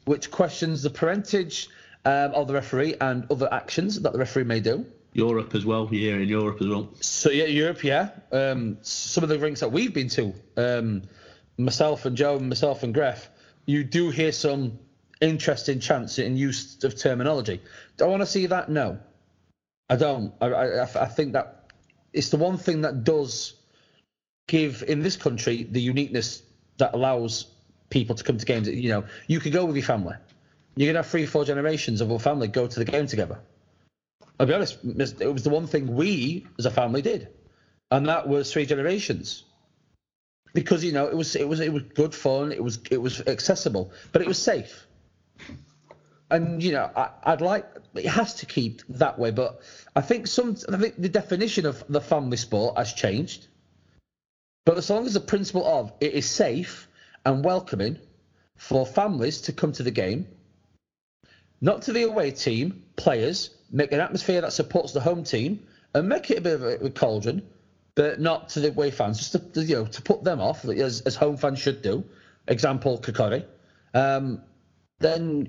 which questions the parentage um, of the referee and other actions that the referee may do. Europe as well, yeah, in Europe as well. So yeah, Europe, yeah. Um, some of the rinks that we've been to, um, myself and Joe, and myself and Gref, you do hear some interesting chants in use of terminology. Do I want to see that? No, I don't. I, I, I think that it's the one thing that does give in this country the uniqueness that allows people to come to games. You know, you could go with your family. You're gonna have three, four generations of our family go to the game together. I'll be honest, it was the one thing we as a family did, and that was three generations. Because you know it was it was it was good fun, it was it was accessible, but it was safe. And you know I, would like it has to keep that way, but I think some I think the definition of the family sport has changed. But as long as the principle of it is safe and welcoming for families to come to the game not to the away team, players, make an atmosphere that supports the home team, and make it a bit of a, cauldron, but not to the away fans, just to, you know to put them off as, as home fans should do. Example, Kokori. Um, then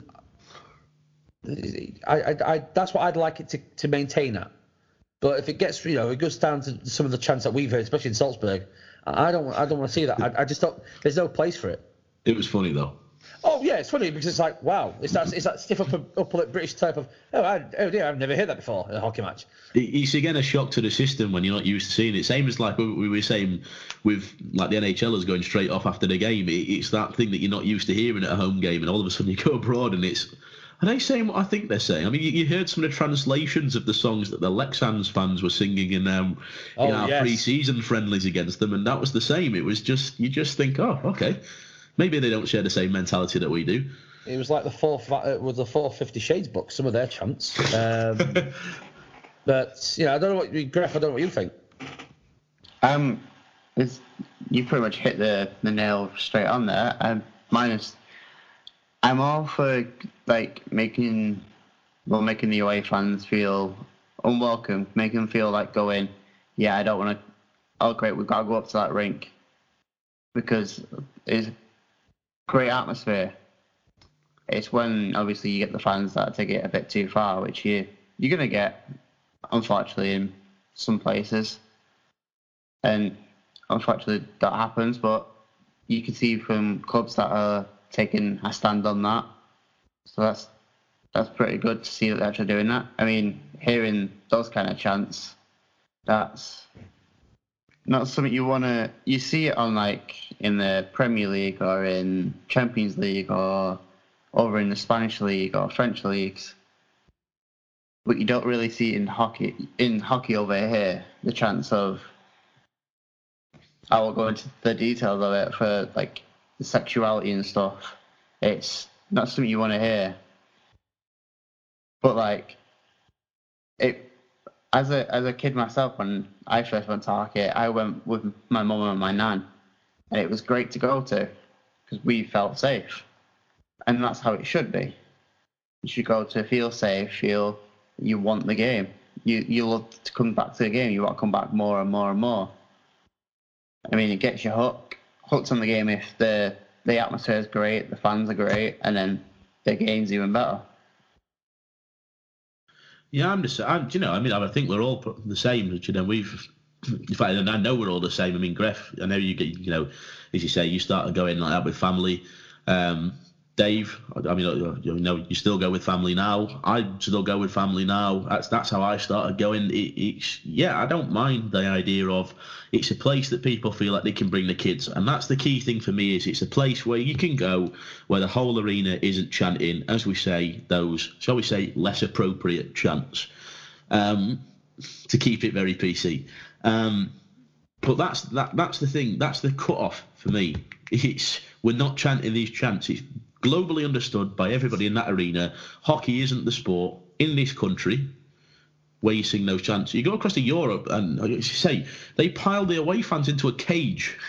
I, I, I, that's what I'd like it to, to maintain at. But if it gets, you know, it goes down to some of the chants that we've heard, especially in Salzburg, I don't, I don't want to see that. I, I just don't. There's no place for it. It was funny though. Oh yeah, it's funny because it's like wow, it's that it's that stiff upper, upper lip British type of oh, I, oh dear, I've never heard that before in a hockey match. It's again a shock to the system when you're not used to seeing it. Same as like we were saying with like the NHLers going straight off after the game. it's that thing that you're not used to hearing at a home game, and all of a sudden you go abroad and it's. Are they saying what I think they're saying? I mean, you, you heard some of the translations of the songs that the Lexans fans were singing in, um, oh, in our yes. pre-season friendlies against them, and that was the same. It was just you just think, oh, okay, maybe they don't share the same mentality that we do. It was like the four uh, with the four Fifty Shades book. Some of their chants, um, but yeah, I don't know what Gref. I don't know what you think. Um, it's, you pretty much hit the the nail straight on there. Um, minus, I'm all for like making, well, making the away fans feel unwelcome, making them feel like going, yeah, I don't want to. Oh, great, we've got to go up to that rink because it's great atmosphere. It's when obviously you get the fans that take it a bit too far, which you you're gonna get, unfortunately, in some places, and unfortunately that happens. But you can see from clubs that are taking a stand on that, so that's that's pretty good to see that they're actually doing that. I mean, hearing those kind of chants, that's not something you want to. You see it on like in the Premier League or in Champions League or over in the Spanish league or French leagues, but you don't really see it in hockey. In hockey over here, the chance of I will go into the details of it for like the sexuality and stuff. It's not something you want to hear, but like it as a as a kid myself, when I first went to hockey, I went with my mum and my nan, and it was great to go to because we felt safe, and that's how it should be. You should go to feel safe, feel you want the game. You you love to come back to the game. You want to come back more and more and more. I mean, it gets you hooked hooked on the game if the the atmosphere is great, the fans are great, and then the game's even better. Yeah, I'm just, I'm, you know, I mean, I think we're all the same. You know, we've, in fact, and I know we're all the same. I mean, Gref, I know you get, you know, as you say, you start going like that with family. Um, Dave, I mean, you know, you still go with family now. I still go with family now. That's that's how I started going. It, it's yeah, I don't mind the idea of it's a place that people feel like they can bring the kids, and that's the key thing for me. Is it's a place where you can go where the whole arena isn't chanting, as we say, those shall we say less appropriate chants, um, to keep it very PC. Um, but that's that that's the thing. That's the cut off for me. It's we're not chanting these chants. It's globally understood by everybody in that arena. Hockey isn't the sport in this country where you sing those chants. You go across to Europe and, as you say, they pile the away fans into a cage.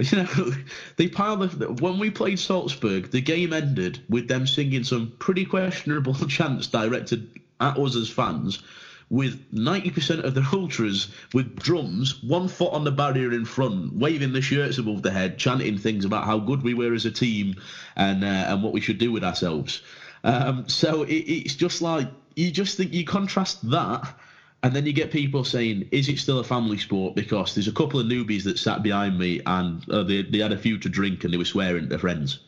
You know, they piled the. When we played Salzburg, the game ended with them singing some pretty questionable chants directed at us as fans, with 90% of the ultras with drums, one foot on the barrier in front, waving the shirts above the head, chanting things about how good we were as a team and uh, and what we should do with ourselves. Um, so it, it's just like you just think you contrast that. And then you get people saying, "Is it still a family sport?" Because there's a couple of newbies that sat behind me, and uh, they they had a few to drink, and they were swearing at their friends.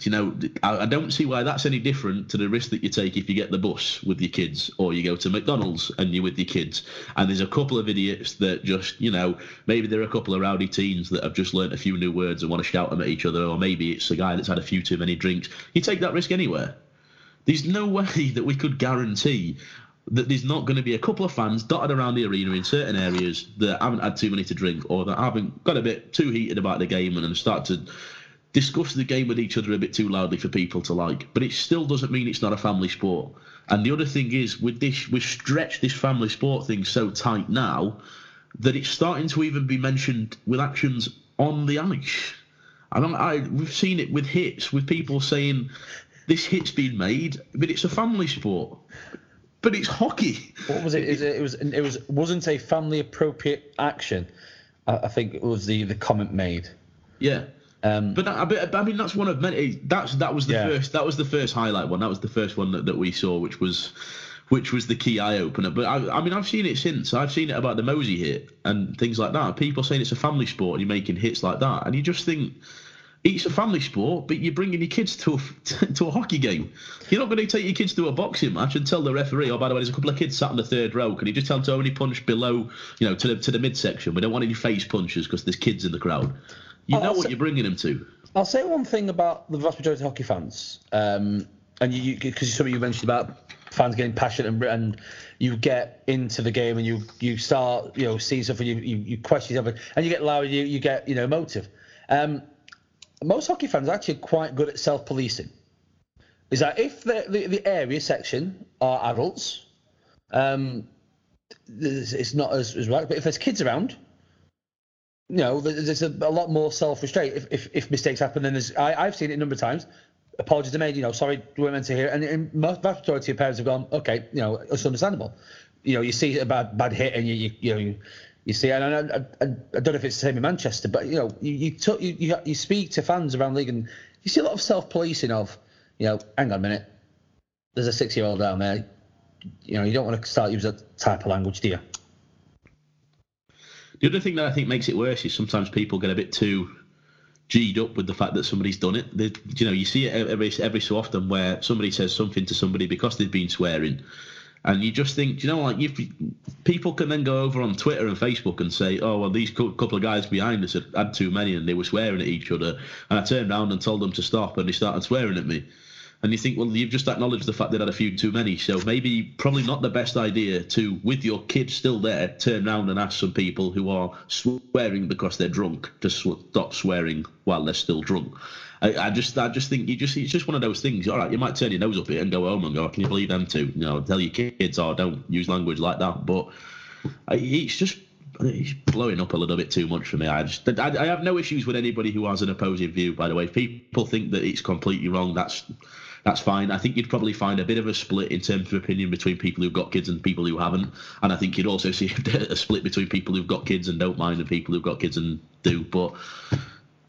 You know, I don't see why that's any different to the risk that you take if you get the bus with your kids or you go to McDonald's and you're with your kids. And there's a couple of idiots that just, you know, maybe there are a couple of rowdy teens that have just learnt a few new words and want to shout them at each other, or maybe it's a guy that's had a few too many drinks. You take that risk anywhere. There's no way that we could guarantee that there's not going to be a couple of fans dotted around the arena in certain areas that haven't had too many to drink or that haven't got a bit too heated about the game and start to discuss the game with each other a bit too loudly for people to like. But it still doesn't mean it's not a family sport. And the other thing is, with this, we've stretched this family sport thing so tight now that it's starting to even be mentioned with actions on the ice. And I, we've seen it with hits, with people saying this hit's been made, but it's a family sport. But it's hockey. What was it? Is it, it was it was wasn't a family appropriate action. I, think it was the the comment made. Yeah. Um, but I, I, mean, that's one of many. That's that was the yeah. first. That was the first highlight one. That was the first one that, that we saw, which was, which was the key eye opener. But I, I mean, I've seen it since. I've seen it about the Mosey hit and things like that. People saying it's a family sport and you're making hits like that, and you just think it's a family sport, but you're bringing your kids to a, to a hockey game. You're not going to take your kids to a boxing match and tell the referee, oh, by the way, there's a couple of kids sat in the third row. Can you just tell them to only punch below, you know, to the to the midsection? We don't want any face punches because there's kids in the crowd. You know what you're bringing them to. I'll say one thing about the vast majority of hockey fans, um, and you because something you mentioned about fans getting passionate and, and you get into the game and you you start you know seeing stuff and you you, you question something and you get loud you you get you know emotive. Um, most hockey fans are actually quite good at self-policing. Is that if the the, the area section are adults, um, it's not as, as right. But if there's kids around, you know, there's a, a lot more self-restraint if, if, if, mistakes happen. And I, I've seen it a number of times. Apologies are made. You know, sorry, we weren't meant to hear. And, and most vast majority of parents have gone, okay, you know, it's understandable. You know, you see a bad bad hit, and you you, you know you, you see. And I, I, I, don't know if it's the same in Manchester, but you know, you you, you you you speak to fans around the league, and you see a lot of self-policing of, you know, hang on a minute, there's a six-year-old down there. You know, you don't want to start using that type of language, do you? The other thing that I think makes it worse is sometimes people get a bit too g'd up with the fact that somebody's done it. They, you know, you see it every every so often where somebody says something to somebody because they've been swearing, and you just think, you know, like if people can then go over on Twitter and Facebook and say, oh well, these couple of guys behind us had, had too many and they were swearing at each other, and I turned around and told them to stop, and they started swearing at me and you think, well, you've just acknowledged the fact that had a few too many. So maybe probably not the best idea to, with your kids still there, turn around and ask some people who are swearing because they're drunk to stop swearing while they're still drunk. I, I, just, I just think you just, it's just one of those things. All right, you might turn your nose up it and go home and go, can you believe them too? You know, tell your kids, oh, don't use language like that. But it's just it's blowing up a little bit too much for me. I just I, I, have no issues with anybody who has an opposing view. By the way, if people think that it's completely wrong, that's That's fine. I think you'd probably find a bit of a split in terms of opinion between people who've got kids and people who haven't. And I think you'd also see a split between people who've got kids and don't mind and people who've got kids and do. But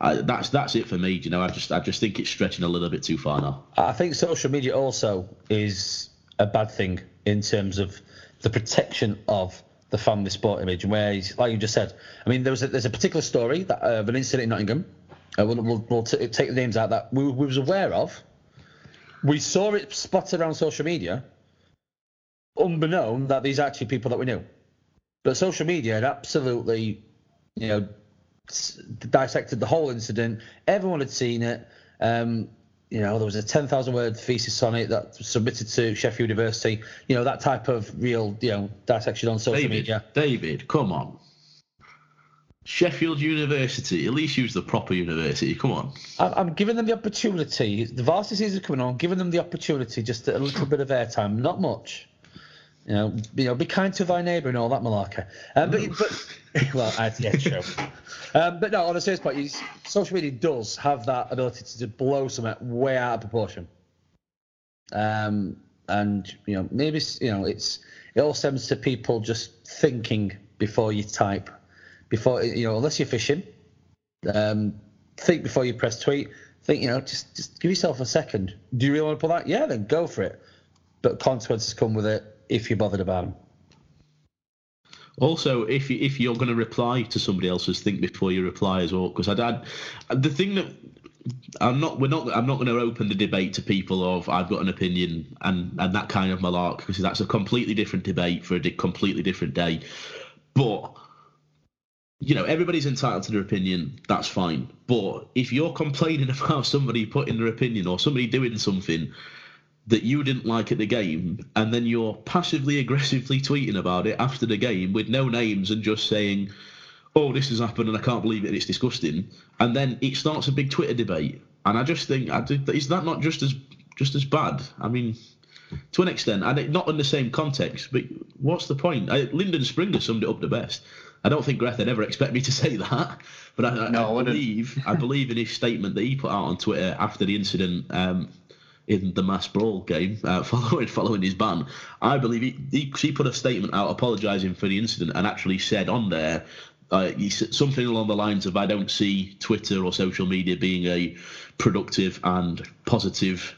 I, that's that's it for me. You know, I just I just think it's stretching a little bit too far now. I think social media also is a bad thing in terms of the protection of the family sport image. Where, like you just said, I mean, there was a, there's a particular story that, uh, of an incident in Nottingham. Uh, we'll, we'll, we'll t- take the names out that we, we was aware of we saw it spotted around social media, unbeknown that these are actually people that we knew. But social media had absolutely, you know, dissected the whole incident. Everyone had seen it. Um, you know, there was a 10,000 word thesis on it that was submitted to Sheffield University. You know, that type of real, you know, dissection on social David, media. David, come on. Sheffield University, at least use the proper university. Come on. I'm giving them the opportunity. The varsity season coming on. Giving them the opportunity, just a little bit of airtime, not much. You know, you know, be kind to thy neighbour and all that malarkey. Um, but, but well, I, yeah, true. Um, but no, on a serious point, social media does have that ability to blow something way out of proportion. Um, and you know, maybe you know, it's it all stems to people just thinking before you type before you know, unless you're fishing. Um, think before you press tweet. Think you know, just just give yourself a second. Do you really want to put that? Yeah, then go for it. But consequences come with it if you're bothered about them. Also, if you, if you're going to reply to somebody else's, think before you reply as well. Because I, I, the thing that I'm not, we're not, I'm not going to open the debate to people of I've got an opinion and and that kind of malark because that's a completely different debate for a completely different day. But you know, everybody's entitled to their opinion. That's fine. But if you're complaining about somebody putting their opinion or somebody doing something that you didn't like at the game, and then you're passively aggressively tweeting about it after the game with no names and just saying, "Oh, this has happened and I can't believe it. It's disgusting," and then it starts a big Twitter debate. And I just think, is that not just as just as bad? I mean, to an extent, and not in the same context. But what's the point? I, Lyndon Springer summed it up the best. I don't think Greth would ever expect me to say that, but I, no, I, I believe I believe in his statement that he put out on Twitter after the incident um, in the mass brawl game, uh, following following his ban. I believe he, he, he put a statement out apologising for the incident and actually said on there uh, something along the lines of I don't see Twitter or social media being a productive and positive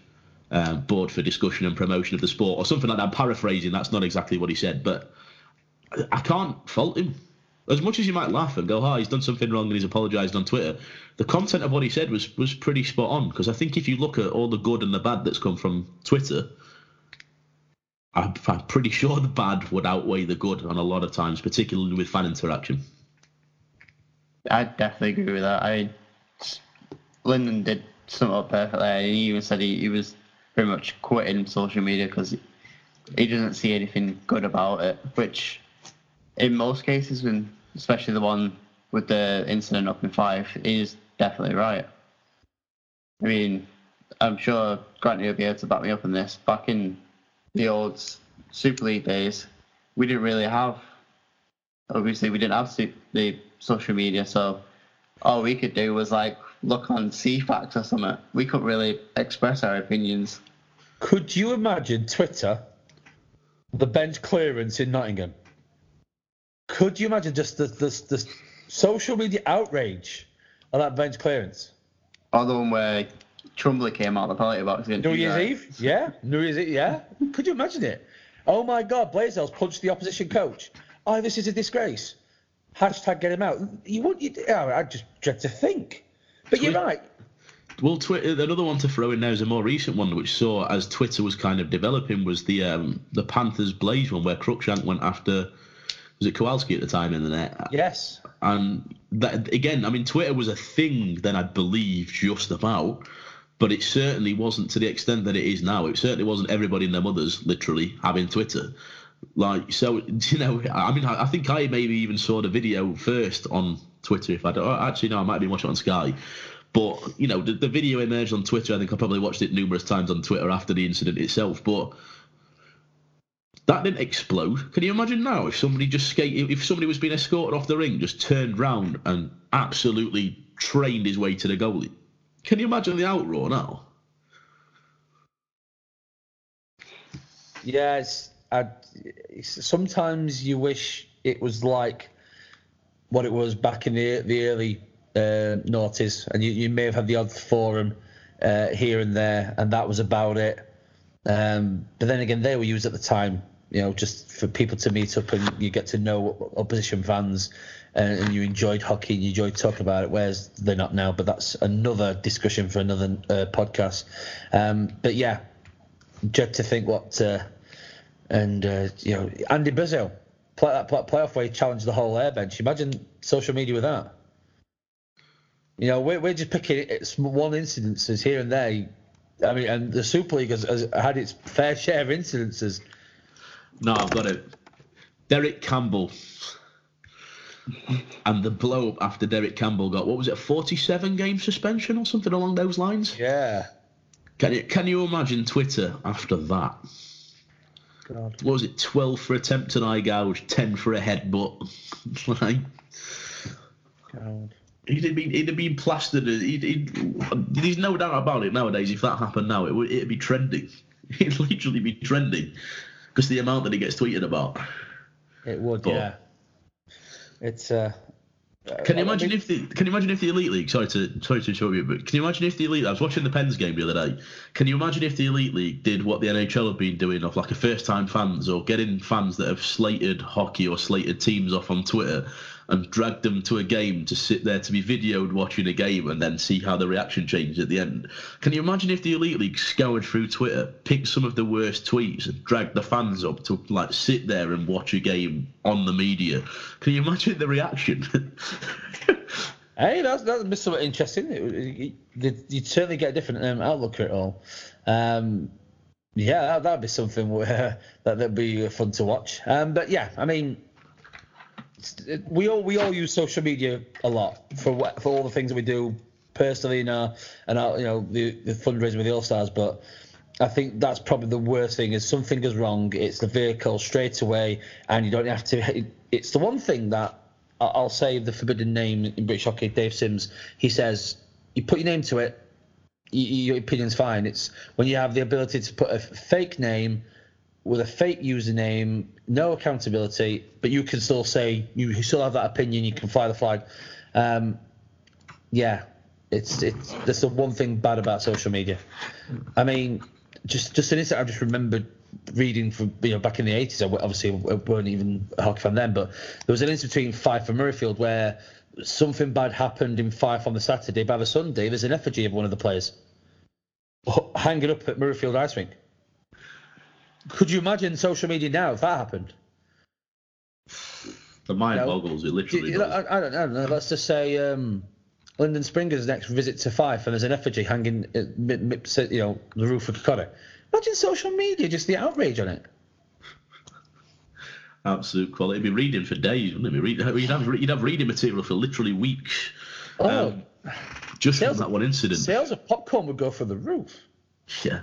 uh, board for discussion and promotion of the sport or something like that. I'm paraphrasing. That's not exactly what he said, but I can't fault him as much as you might laugh and go, "Oh, he's done something wrong and he's apologised on Twitter," the content of what he said was was pretty spot on. Because I think if you look at all the good and the bad that's come from Twitter, I'm, I'm pretty sure the bad would outweigh the good on a lot of times, particularly with fan interaction. I definitely agree with that. I Lyndon did sum up perfectly. He even said he, he was pretty much quitting social media because he doesn't see anything good about it, which in most cases, and especially the one with the incident up in Fife, is definitely right. I mean, I'm sure Grant will be able to back me up on this. Back in the old Super League days, we didn't really have, obviously, we didn't have the social media, so all we could do was like look on Ceefax or something. We couldn't really express our opinions. Could you imagine Twitter, the bench clearance in Nottingham? Could you imagine just the, the, the social media outrage of that bench clearance? Or the one where Crumbly came out of the penalty box New Year's Eve? Yeah. New Year's Eve, yeah. Could you imagine it? Oh my God, Blaisdell's punched the opposition coach. Oh, this is a disgrace. Hashtag get him out. You want you? Oh, I just dread to think. But you're right. Well, Twitter. Another one to throw in there is a more recent one, which saw as Twitter was kind of developing, was the um, the Panthers Blaze one, where Cruikshank went after was it Kowalski at the time in the net? Yes. And that again, I mean, Twitter was a thing then, I believe, just about, but it certainly wasn't to the extent that it is now. It certainly wasn't everybody and their mothers literally having Twitter. Like, so you know, I mean, I, think I maybe even saw the video first on Twitter. If I don't, oh, actually, no, I might been watching it on Sky. But you know, the, the video emerged on Twitter. I think I probably watched it numerous times on Twitter after the incident itself. But that didn't explode. Can you imagine now if somebody just skate, if somebody was being escorted off the ring, just turned round and absolutely trained his way to the goalie? Can you imagine the outroar now? Yes, I, sometimes you wish it was like what it was back in the the early uh, noughties, and you, you may have had the odd forum uh, here and there, and that was about it. Um, but then again, they were used at the time, you know, just for people to meet up and you get to know opposition fans, and, and you enjoyed hockey and you enjoyed talking about it. Whereas they're not now, but that's another discussion for another uh, podcast. Um, but yeah, dread to think what, uh, and uh, you know, Andy Brazil play that playoff where he challenged the whole Ayr bench. Imagine social media with that. You know, we're, we're just picking it's one incidences here and there. I mean, and the Super League has, has had its fair share of incidences. No, I've got it. Derek Campbell. and the blow up after Derek Campbell got what was it, a forty-seven game suspension or something along those lines? Yeah. Can you can you imagine Twitter after that? God. What was it? Twelve for attempt attempted eye gouge, ten for a headbutt. like, God. He'd have been, he'd have been plastered. He'd, he'd, there's no doubt about it nowadays. If that happened now, it would it'd be trending. It'd literally be trending because the amount that he gets tweeted about. It would, but, yeah. It's uh, can you imagine if the Can you imagine if the elite league? Sorry to sorry to interrupt you, but can you imagine if the elite? I was watching the Pens game the other day. Can you imagine if the elite league did what the NHL have been doing of like a first time fans or getting fans that have slated hockey or slated teams off on Twitter and dragged them to a game to sit there to be videoed watching a game and then see how the reaction changed at the end. Can you imagine if the Elite League scoured through Twitter, picked some of the worst tweets and dragged the fans up to like sit there and watch a game on the media? Can you imagine the reaction? hey, that's that'd be something interesting. you'd certainly get a different um, outlook at it all. Um, yeah, that'd be something where that would be fun to watch. Um, but yeah, I mean, we all we all use social media a lot for what, for all the things that we do personally in our and uh, our uh, you know the, the fundraising with the All Stars, but. I think that's probably the worst thing. Is something goes wrong, it's the vehicle straight away, and you don't have to. It's the one thing that I'll say the forbidden name in British hockey. Dave Sims. He says you put your name to it, your opinion's fine. It's when you have the ability to put a fake name with a fake username, no accountability, but you can still say you still have that opinion. You can fly the flag. Um, yeah, it's it's that's the one thing bad about social media. I mean, just just an instant, I just remembered reading from you know back in the 80s. I obviously weren't even a hockey fan then, but there was an incident between Fife and Murrayfield where something bad happened in Fife on the Saturday. By the Sunday, there's an effigy of one of the players hanging up at Murrayfield Ice Rink. Could you imagine social media now if that happened? The mind you know, boggles. It literally. You know, I, I, don't, I, don't, know. Let's just say um, Lyndon Springer's next visit to Fife, and there's an effigy hanging, at, you know, the roof of the Kokoda. Imagine social media, just the outrage on it. Absolute quality. It'd be reading for days, wouldn't it? Read, you'd, have, you'd have reading material for literally weeks. Oh, um, just from that one incident. Sales of popcorn would go for the roof. Yeah.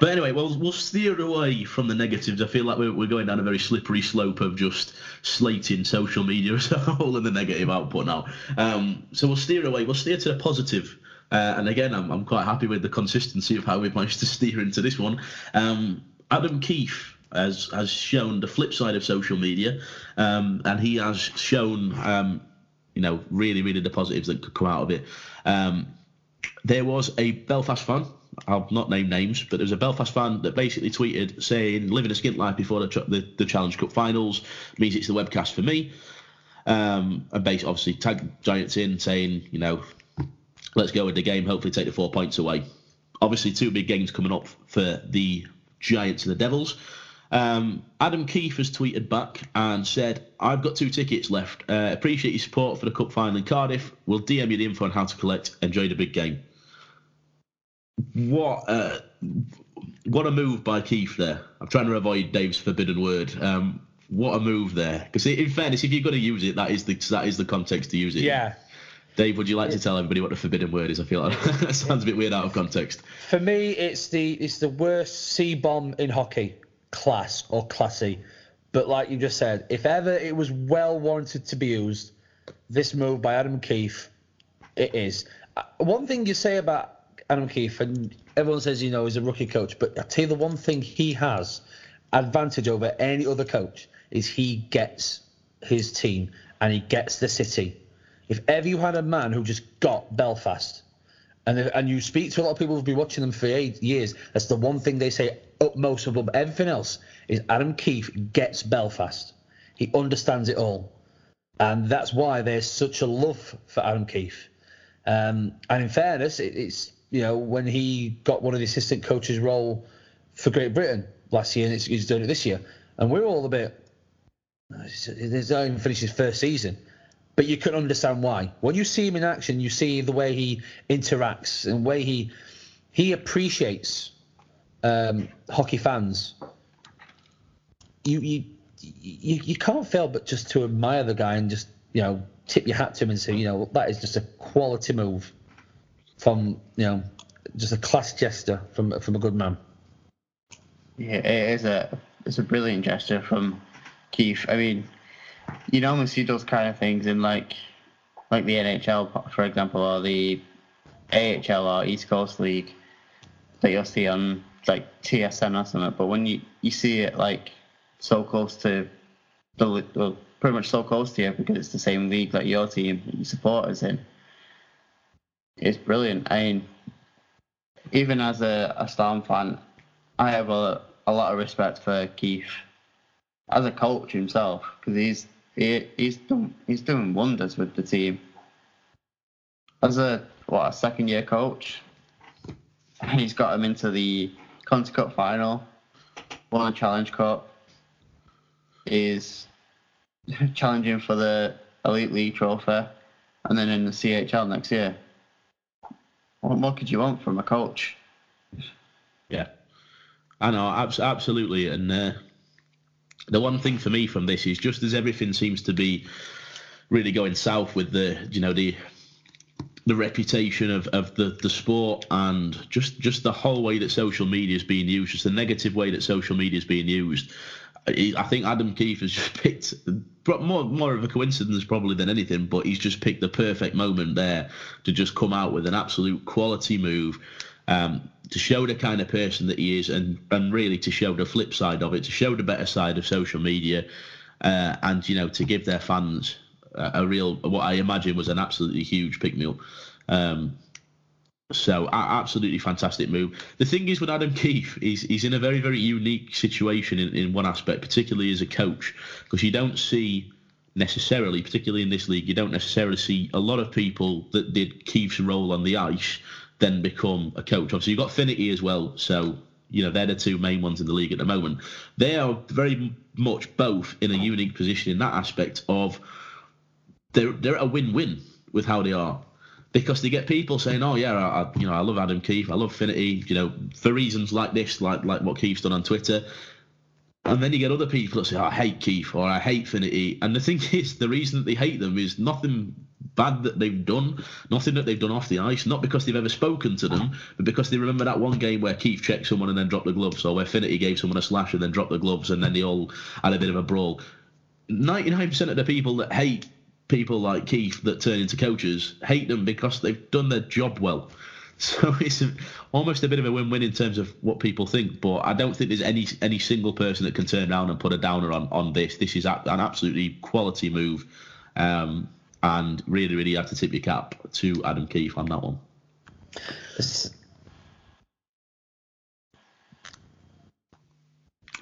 But anyway, we'll, we'll steer away from the negatives. I feel like we're, we're going down a very slippery slope of just slating social media as a whole and the negative output now. Um, so we'll steer away. We'll steer to the positive. Uh, and again, I'm, I'm quite happy with the consistency of how we've managed to steer into this one. Um, Adam Keefe has, has shown the flip side of social media, um, and he has shown, um, you know, really, really the positives that could come out of it. There was a Belfast fan I'll not name names, but there was a Belfast fan that basically tweeted saying, "Living a skint life before the, the, the Challenge Cup finals means it's the webcast for me." Um, and basically, obviously, tag Giants in saying, you know, let's go with the game. Hopefully, take the four points away. Obviously, two big games coming up for the Giants and the Devils. Um, Adam Keefe has tweeted back and said, I've got two tickets left. Uh, appreciate your support for the Cup final in Cardiff. We'll DM you the info on how to collect. Enjoy the big game what uh, what a move by Keefe there. I'm trying to avoid Dave's forbidden word. Um, what a move there. Because in fairness, if you're going to use it, that is the that is the context to use it. Yeah. Dave, would you like to tell everybody what the forbidden word is? I feel like that sounds a bit weird out of context. For me, it's the it's the worst C bomb in hockey, class or classy. But like you just said, if ever it was well warranted to be used, this move by Adam Keefe, it is. Uh, one thing you say about Adam Keefe, and everyone says, you know, he's a rookie coach, but I tell you the one thing he has, advantage over any other coach is he gets his team and he gets the city. If ever you had a man who just got Belfast, and and you speak to a lot of people who've been watching them for eight years, that's the one thing they say utmost above everything else is Adam Keefe gets Belfast. He understands it all, and that's why there's such a love for Adam Keefe. Um, and in fairness, it, it's you know when he got one of the assistant coaches role for Great Britain last year, and he's doing it this year, and we're all a bit. He's not even finished his first season but you can understand why. When you see him in action, you see the way he interacts and the way he he appreciates um, hockey fans. You, you you you can't fail but just to admire the guy and just you know tip your hat to him and say you know that is just a quality move from you know just a class gesture from from a good man. Yeah, it is a it's a brilliant gesture from Keefe. I mean, you normally see those kind of things in like like the NHL, for example, or the AHL or East Coast League that you'll see on like TSN or something. But when you, you see it like so close to the well, pretty much so close to you because it's the same league that your team your supporters in, it's brilliant. I mean, even as a, a Storm fan, I have a, a lot of respect for Keefe as a coach himself because he's he, he's done he's doing wonders with the team. As a what a second year coach, he's got him into the Conti Cup final, won a Challenge Cup, is challenging for the Elite League trophy, and then in the CHL next year. What more could you want from a coach? Yeah, I know, abs- absolutely, and uh, the one thing for me from this is just as everything seems to be really going south with the you know the the reputation of, of the, the sport and just just the whole way that social media is being used, just the negative way that social media is being used. I think Adam Keefe has just picked more more of a coincidence probably than anything, but he's just picked the perfect moment there to just come out with an absolute quality move um, to show the kind of person that he is, and and really to show the flip side of it, to show the better side of social media, uh, and you know to give their fans a, a, real what I imagine was an absolutely huge pick me up. Um, so absolutely fantastic move. The thing is with Adam Keefe, he's he's in a very very unique situation in, in one aspect, particularly as a coach, because you don't see necessarily, particularly in this league, you don't necessarily see a lot of people that did Keefe's role on the ice then become a coach. Obviously, you've got Finnerty as well, so you know they're the two main ones in the league at the moment. They are very much both in a unique position in that aspect of they're they're a win-win with how they are because they get people saying, "Oh yeah, I, you know I love Adam Keefe, I love Finnerty, you know for reasons like this, like like what Keefe's done on Twitter. And then you get other people that say, oh, I hate Keefe or I hate Finnerty. And the thing is, the reason that they hate them is nothing bad that they've done, nothing that they've done off the ice, not because they've ever spoken to them, but because they remember that one game where Keefe checked someone and then dropped the gloves, or where Finnerty gave someone a slash and then dropped the gloves, and then they all had a bit of a brawl. 99% of the people that hate people like Keefe that turn into coaches hate them because they've done their job well. So it's almost a bit of a win-win in terms of what people think. But I don't think there's any any single person that can turn around and put a downer on on this. This is an absolutely quality move. Um, and really, really have to tip your cap to Adam Keefe on that one.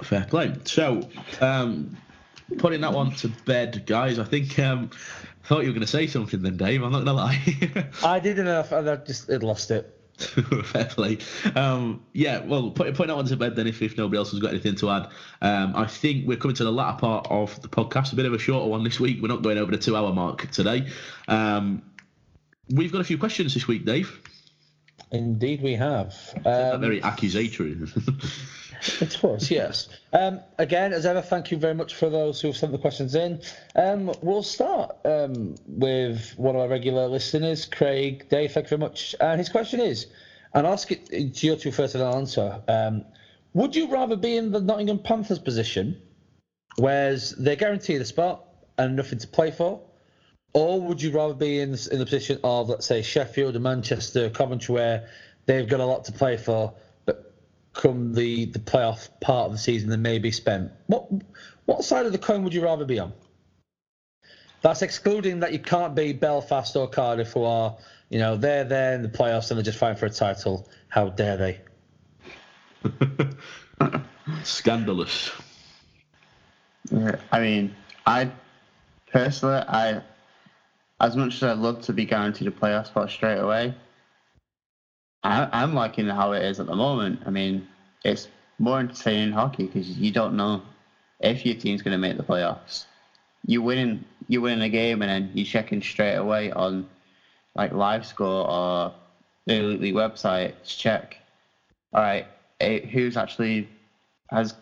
Fair play. So, um, putting that one to bed, guys. I think um, I thought you were going to say something then, Dave. I'm not going to lie. I did enough, and I just it lost it. Fair play. Um, yeah, well, put, putting that one to bed then if, if nobody else has got anything to add. Um, I think we're coming to the latter part of the podcast, a bit of a shorter one this week. We're not going over the two hour mark today. Um, we've got a few questions this week, Dave. Indeed, we have. Um, very accusatory. it was, yes. Um, again, as ever, thank you very much for those who have sent the questions in. Um, we'll start um, with one of our regular listeners, Craig Day. Thank you very much. And his question is, and I'll ask it to your two first and I'll answer. Um, would you rather be in the Nottingham Panthers position, where they're guaranteed a spot and nothing to play for, or would you rather be in the, in the position of, let's say, Sheffield or Manchester, Coventry, where they've got a lot to play for, come the, the playoff part of the season than maybe spent. What what side of the coin would you rather be on? That's excluding that you can't be Belfast or Cardiff, who are, you know, they're there in the playoffs and they're just fighting for a title. How dare they? Scandalous. Yeah, I mean, I personally, I as much as I'd love to be guaranteed a playoff spot straight away, I, I'm liking how it is at the moment. I mean, it's more entertaining hockey because you don't know if your team's going to make the playoffs. You win, you win a game, and then you're checking straight away on like live score or the Elite League website to check. All right, eh, who's actually has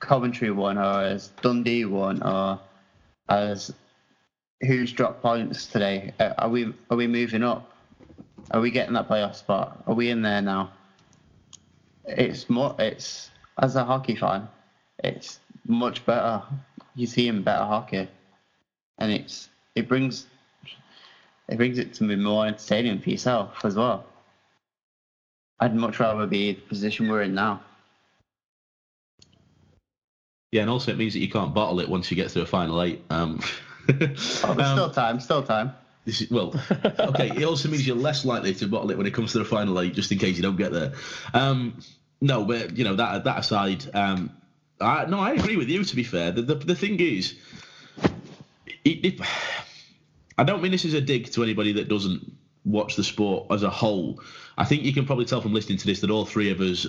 Coventry won, or has Dundee won, or has who's dropped points today? Uh, are we are we moving up? Are we getting that playoff spot? Are we in there now? It's more. It's as a hockey fan, it's much better. You see him better hockey, and it's it brings it brings it to be more entertaining for yourself as well. I'd much rather be the position we're in now. Yeah, and also it means that you can't bottle it once you get to a final eight. Um, oh, there's um, still time, still time. This is, well, okay. It also means you're less likely to bottle it when it comes to the final eight, just in case you don't get there. Um, no, but you know that that aside, um, I, no, I agree with you. To be fair, the the, the thing is, it, it, I don't mean this is a dig to anybody that doesn't watch the sport as a whole. I think you can probably tell from listening to this that all three of us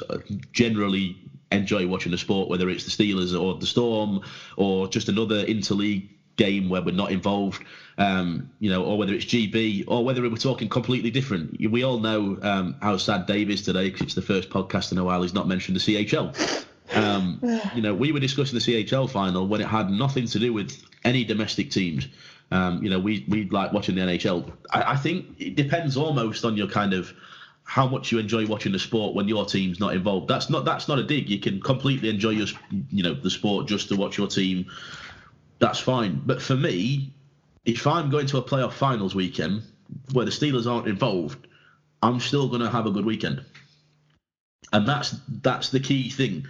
generally enjoy watching the sport, whether it's the Steelers or the Storm or just another interleague game where we're not involved, um, you know, or whether it's GB or whether we're talking completely different. We all know um, how sad Dave is today because it's the first podcast in a while he's not mentioned the CHL. Um, you know, we were discussing the CHL final when it had nothing to do with any domestic teams. Um, you know, we we like watching the NHL. I, I think it depends almost on your kind of how much you enjoy watching the sport when your team's not involved. That's not that's not a dig. You can completely enjoy your you know the sport just to watch your team. That's fine. But for me, if I'm going to a playoff finals weekend where the Steelers aren't involved, I'm still going to have a good weekend. And that's that's the key thing.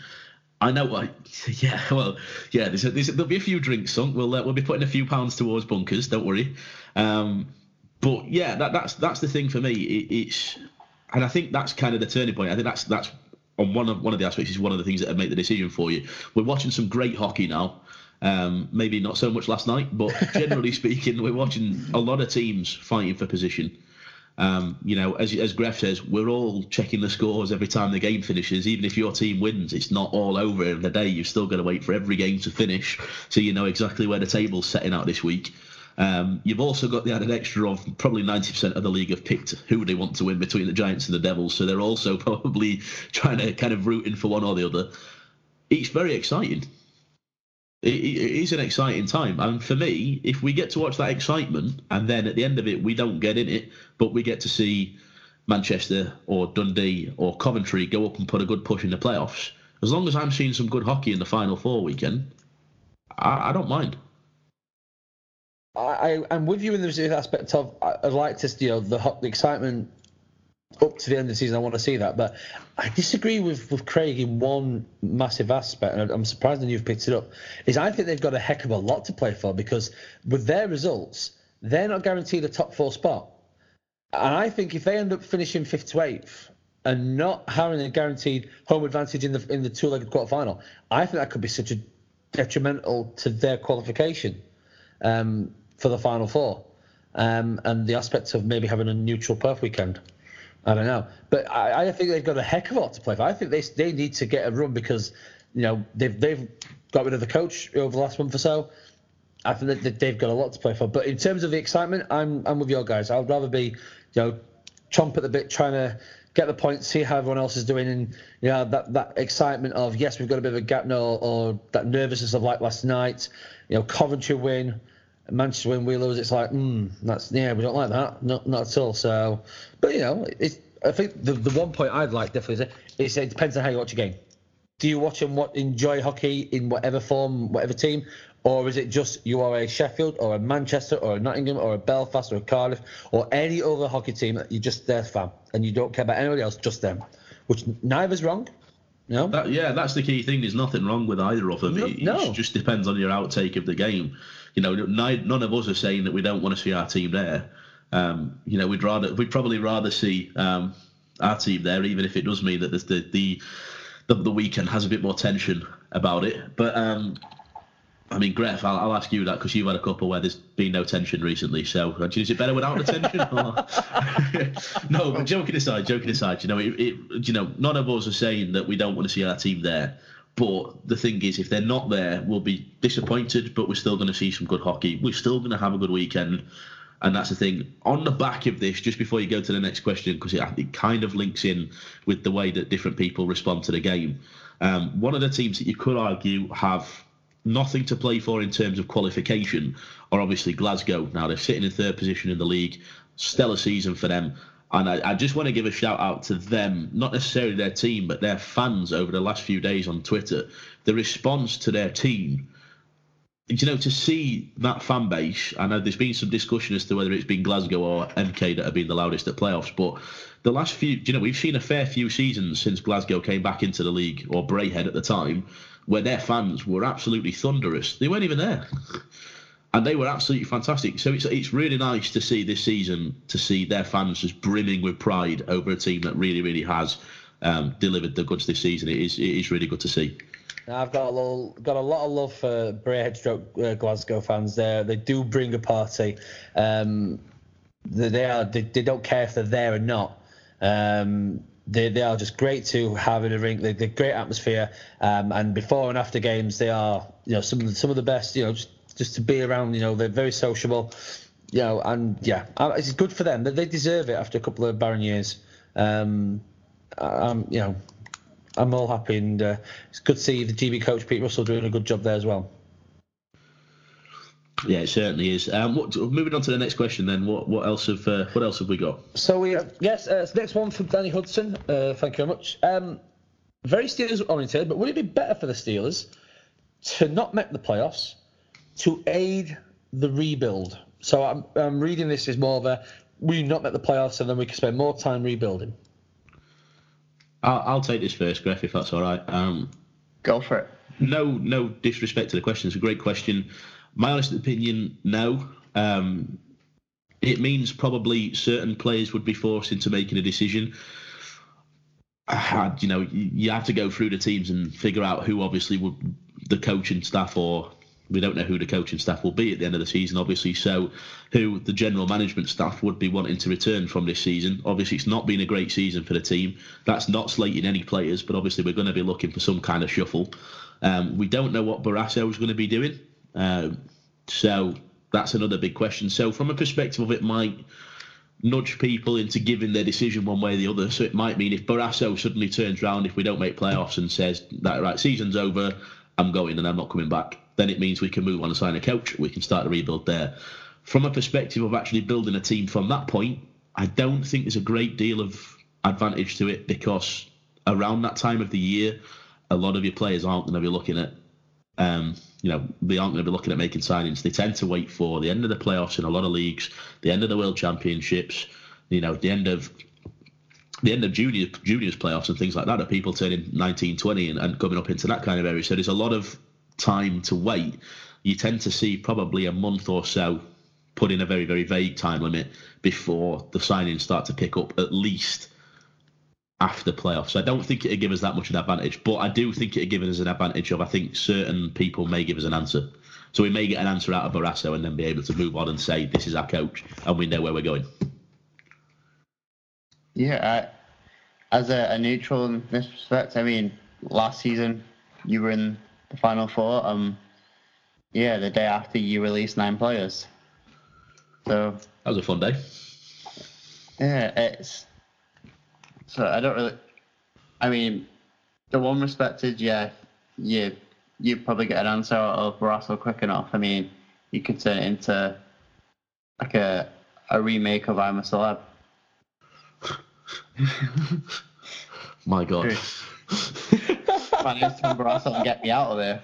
I know. I, yeah. Well, yeah. There's, a, there's there'll be a few drinks sunk. We'll uh, we'll be putting a few pounds towards bunkers. Don't worry. Um, but yeah, that, that's that's the thing for me. It, it's and I think that's kind of the turning point. I think that's that's on one of one of the aspects is one of the things that made the decision for you. We're watching some great hockey now. Um, maybe not so much last night, but generally speaking, we're watching a lot of teams fighting for position. Um, you know, as as Gref says, we're all checking the scores every time the game finishes. Even if your team wins, it's not all over in the day. You've still got to wait for every game to finish, so you know exactly where the table's setting out this week. Um, you've also got the added extra of probably 90% of the league have picked who they want to win between the Giants and the Devils, so they're also probably trying to kind of rooting for one or the other. It's very exciting. It, it is an exciting time, and for me, if we get to watch that excitement, and then at the end of it we don't get in it, but we get to see Manchester or Dundee or Coventry go up and put a good push in the playoffs, as long as I'm seeing some good hockey in the Final Four weekend, I, I don't mind. I, I'm with you in the aspect of I'd like to, you know, the, the excitement up to the end of the season. I want to see that, but I disagree with, with Craig in one massive aspect, and I'm surprised that you've picked it up. Is I think they've got a heck of a lot to play for because with their results, they're not guaranteed a top four spot, and I think if they end up finishing fifth to eighth and not having a guaranteed home advantage in the in the two-legged quarterfinal, I think that could be such a detrimental to their qualification. Um, for the Final Four, um, and the aspects of maybe having a neutral Perth weekend. I don't know, but I, I, think they've got a heck of a lot to play for. I think they they need to get a run because you know they've they've got rid of the coach over the last month or so. I think that they've got a lot to play for. But in terms of the excitement, I'm I'm with your guys. I'd rather be you know chomp at the bit, trying to get the points, see how everyone else is doing, and you know that that excitement of yes, we've got a bit of a gap now, or that nervousness of like last night. You know, Coventry win. Manchester win, we lose. It's like, hmm, that's yeah, we don't like that, not not at all. So, but you know, it's. I think the the one point I'd like definitely is, is it depends on how you watch a game. Do you watch and what enjoy hockey in whatever form, whatever team, or is it just you are a Sheffield or a Manchester or a Nottingham or a Belfast or a Cardiff or any other hockey team that you're just their fan and you don't care about anybody else, just them, which neither's wrong. No? That, yeah, that's the key thing. There's nothing wrong with either of them. No, it, no. it just depends on your outtake of the game. You know, none, of us are saying that we don't want to see our team there. Um, you know, we'd rather we'd probably rather see um, our team there, even if it does mean that the the the, the weekend has a bit more tension about it. But um, I mean, Gref, I'll, I'll, ask you that because you've had a couple where there's been no tension recently. So, uh, is it better without the tension? no, but joking aside, joking aside, you know, it, it, you know, none of us are saying that we don't want to see our team there. But the thing is, if they're not there, we'll be disappointed. But we're still going to see some good hockey. We're still going to have a good weekend. And that's the thing. On the back of this, just before you go to the next question, because it, it, kind of links in with the way that different people respond to the game. Um, one of the teams that you could argue have nothing to play for in terms of qualification are obviously Glasgow. Now they're sitting in third position in the league. Stellar season for them. And I, I, just want to give a shout out to them, not necessarily their team, but their fans over the last few days on Twitter. The response to their team you know, to see that fan base, I know there's been some discussion as to whether it's been Glasgow or MK that have been the loudest at playoffs, but the last few, you know, we've seen a fair few seasons since Glasgow came back into the league, or Braehead at the time, where their fans were absolutely thunderous. They weren't even there. And they were absolutely fantastic. So it's it's really nice to see this season to see their fans just brimming with pride over a team that really, really has um, delivered the goods this season. It is it is really good to see. I've got a little, got a lot of love for Braehead Stroke uh, Glasgow fans. There, they do bring a party. Um, they, are, they, they, don't care if they're there or not. Um, they, they are just great to have in a rink. They, they're great atmosphere. Um, and before and after games, they are, you know, some some of the best. You know, just, just to be around. You know, they're very sociable. You know, and yeah, it's good for them. They, deserve it after a couple of barren years. Um, um, you know, I'm all happy, and uh, it's good to see the GB coach Pete Russell doing a good job there as well. Yeah, it certainly is. Um, what, moving on to the next question, then. What what else have uh, what else have we got? So we uh, yes, uh, next one from Danny Hudson. Uh, thank you very much. Um, very Steelers oriented, but would it be better for the Steelers to not make the playoffs to aid the rebuild? So I'm, I'm reading this as more of a we not make the playoffs and then we can spend more time rebuilding. I'll, I'll take this first, Gref, if that's all right. Um, Go for it. No, no disrespect to the question. It's a great question. My honest opinion, no. Um, it means probably certain players would be forced into making a decision. Uh, you know, you have to go through the teams and figure out who obviously would the coaching staff or we don't know who the coaching staff will be at the end of the season, obviously. So, who the general management staff would be wanting to return from this season. Obviously, it's not been a great season for the team. That's not slating any players, but obviously, we're going to be looking for some kind of shuffle. Um, we don't know what Barrasso is going to be doing. Um, so, that's another big question. So, from a perspective of it, might nudge people into giving their decision one way or the other. So, it might mean if Barrasso suddenly turns around if we don't make playoffs and says that, right, season's over, I'm going and I'm not coming back then it means we can move on and sign a coach. We can start a rebuild there. From a perspective of actually building a team from that point, I don't think there's a great deal of advantage to it because around that time of the year, a lot of your players aren't going to be looking at, um, you know, they aren't going to be looking at making signings. They tend to wait for the end of the playoffs in a lot of leagues, the end of the World Championships, you know, the end of the end of junior juniors playoffs and things like that. Are people turning 19, 20 and, and coming up into that kind of area? So there's a lot of time to wait, you tend to see probably a month or so put in a very, very vague time limit before the signings start to pick up, at least after playoffs. So I don't think it'd give us that much of an advantage, but I do think it'd give us an advantage of I think certain people may give us an answer. So we may get an answer out of Barrasso and then be able to move on and say this is our coach and we know where we're going. Yeah, as a, a neutral in this respect, I mean, last season you were in the final four. Um, yeah, the day after you released nine players. So that was a fun day. Yeah, it's so I don't really. I mean, the one respected, yeah, you you probably get an answer out of Russell quick enough. I mean, you could turn it into like a a remake of I'm a Celeb. My God. I to Barrasso and get me out of there.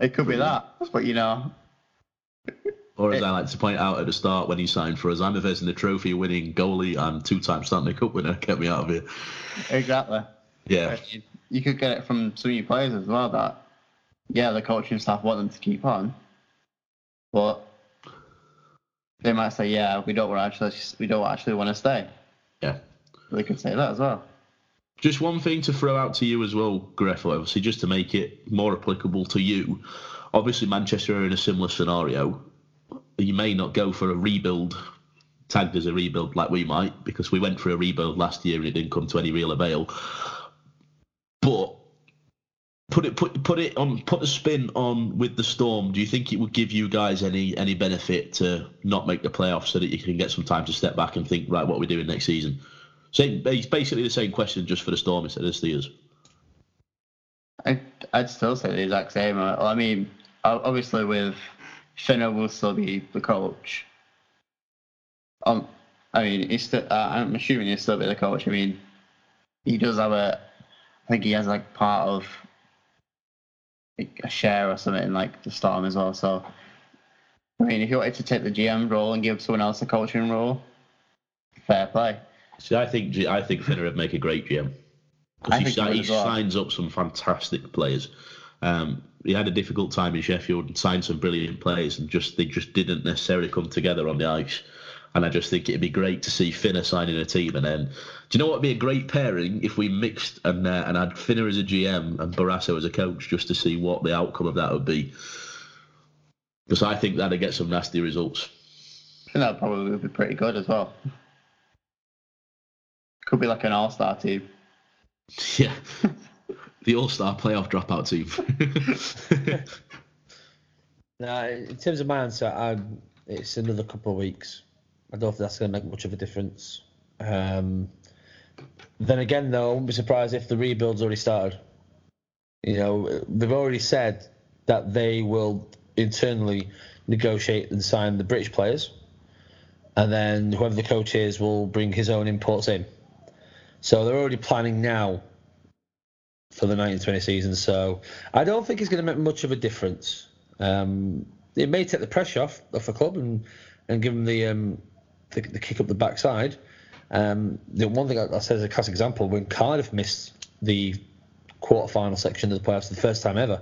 it could be that, but you know. Or as it, I like to point out at the start when he signed for us, I'm a trophy winning goalie and two time Stanley Cup winner. Get me out of here. Exactly. Yeah. You, you could get it from some of your players as well that, yeah, the coaching staff want them to keep on, but they might say, yeah, we don't actually we don't actually want to stay. Yeah. They could say that as well. Just one thing to throw out to you as well, Greffel, obviously, just to make it more applicable to you. Obviously, Manchester are in a similar scenario you may not go for a rebuild tagged as a rebuild like we might because we went for a rebuild last year and it didn't come to any real avail. But put it put put it on put a spin on with the storm. Do you think it would give you guys any any benefit to not make the playoffs so that you can get some time to step back and think right what we're doing next season? So it's basically the same question just for the storm instead of the Steelers. I I'd still say the exact same. I mean, obviously with Finner will still be the coach. Um, I mean, he's still, uh, I'm assuming he'll still be the coach. I mean, he does have a, I think he has like part of like, a share or something in like the Storm as well. So, I mean, if you wanted to take the GM role and give someone else a coaching role, fair play. See, I think I think Finner would make a great GM because he, he, he well. signs up some fantastic players. Um, he had a difficult time in Sheffield and signed some brilliant players, and just they just didn't necessarily come together on the ice. And I just think it'd be great to see Finner signing a team. And then, do you know what would be a great pairing if we mixed and uh, and had Finner as a GM and Barrasso as a coach, just to see what the outcome of that would be? Because I think that'd get some nasty results. I think that probably would be pretty good as well. Could be like an all-star team. Yeah the All Star playoff dropout team. now, in terms of my answer, I, it's another couple of weeks. I don't think that's going to make much of a difference. Um, then again, though, I wouldn't be surprised if the rebuild's already started. You know, they've already said that they will internally negotiate and sign the British players, and then whoever the coach is will bring his own imports in. So they're already planning now for the 1920 season. So I don't think it's going to make much of a difference. Um, it may take the pressure off off the club and and give them the um, the, the kick up the backside. Um, the one thing I, I said as a classic example when Cardiff missed the quarter-final section of the playoffs for the first time ever,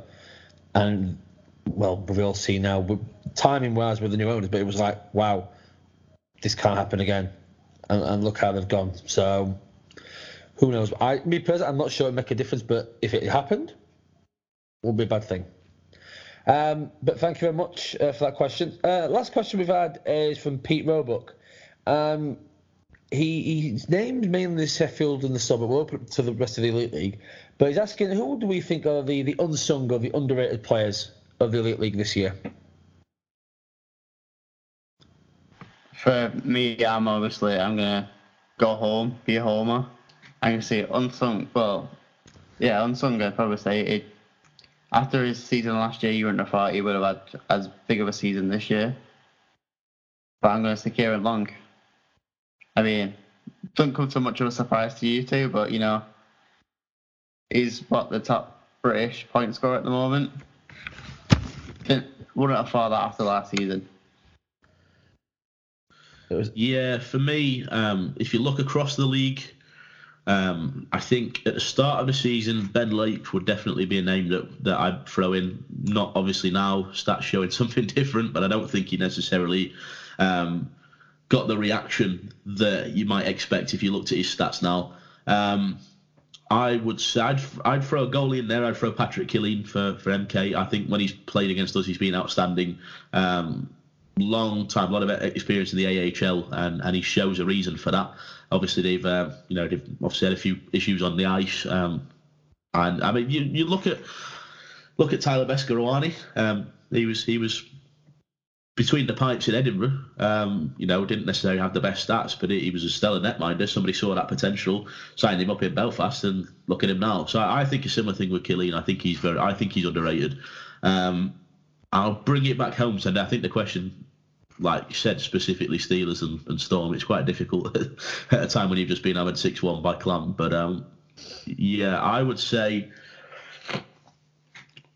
and well, we've all seen now timing wise with the new owners, but it was like, wow, this can't happen again, and, and look how they've gone. So who knows? I, me personally, I'm not sure it'd make a difference, but if it happened, would be a bad thing. Um, but thank you very much uh, for that question. Uh, last question we've had is from Pete Roebuck. Um, he, he's named mainly Sheffield and the sub, but we're open to the rest of the Elite League. But he's asking who do we think are the, the unsung or the underrated players of the Elite League this year? For me, I'm obviously I'm gonna go home, be a homer. I can say unsung. Well, yeah, unsung. I'd probably say it. After his season last year, you wouldn't have thought he would have had as big of a season this year. But I'm going to say Kieran Long. I mean, doesn't come so much of a surprise to you two, but you know, he's what the top British point scorer at the moment. Wouldn't have thought that after last season. Yeah, for me, um, if you look across the league, um, I think at the start of the season, Ben Lake would definitely be a name that, that I'd throw in. Not obviously now, stats showing something different, but I don't think he necessarily um, got the reaction that you might expect if you looked at his stats now. Um, I would say I'd, I'd throw a goalie in there. I'd throw Patrick Killeen for, for MK. I think when he's played against us, he's been outstanding. Um, long time, a lot of experience in the AHL, and, and he shows a reason for that. Obviously, they've uh, you know they've obviously had a few issues on the ice, um, and I mean you, you look at look at Tyler Beskorowany. Um, he was he was between the pipes in Edinburgh. Um, you know, didn't necessarily have the best stats, but he was a stellar netminder. Somebody saw that potential, signed him up in Belfast, and look at him now. So I, I think a similar thing with Killeen. I think he's very, I think he's underrated. Um, I'll bring it back home, and I think the question, like you said, specifically Steelers and, and Storm, it's quite difficult at a time when you've just been hammered 6 1 by Clan. But um, yeah, I would say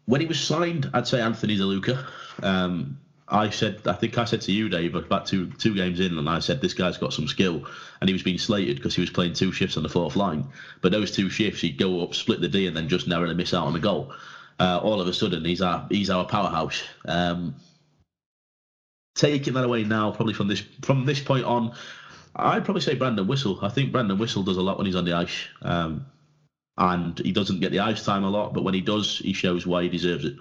when he was signed, I'd say Anthony DeLuca. Um, I said, I think I said to you, Dave, about two two games in, and I said this guy's got some skill, and he was being slated because he was playing two shifts on the fourth line. But those two shifts, he'd go up, split the D, and then just narrowly miss out on the goal. Uh, all of a sudden, he's our he's our powerhouse. Um, taking that away now, probably from this from this point on, I'd probably say Brandon Whistle. I think Brandon Whistle does a lot when he's on the ice, um, and he doesn't get the ice time a lot, but when he does, he shows why he deserves it.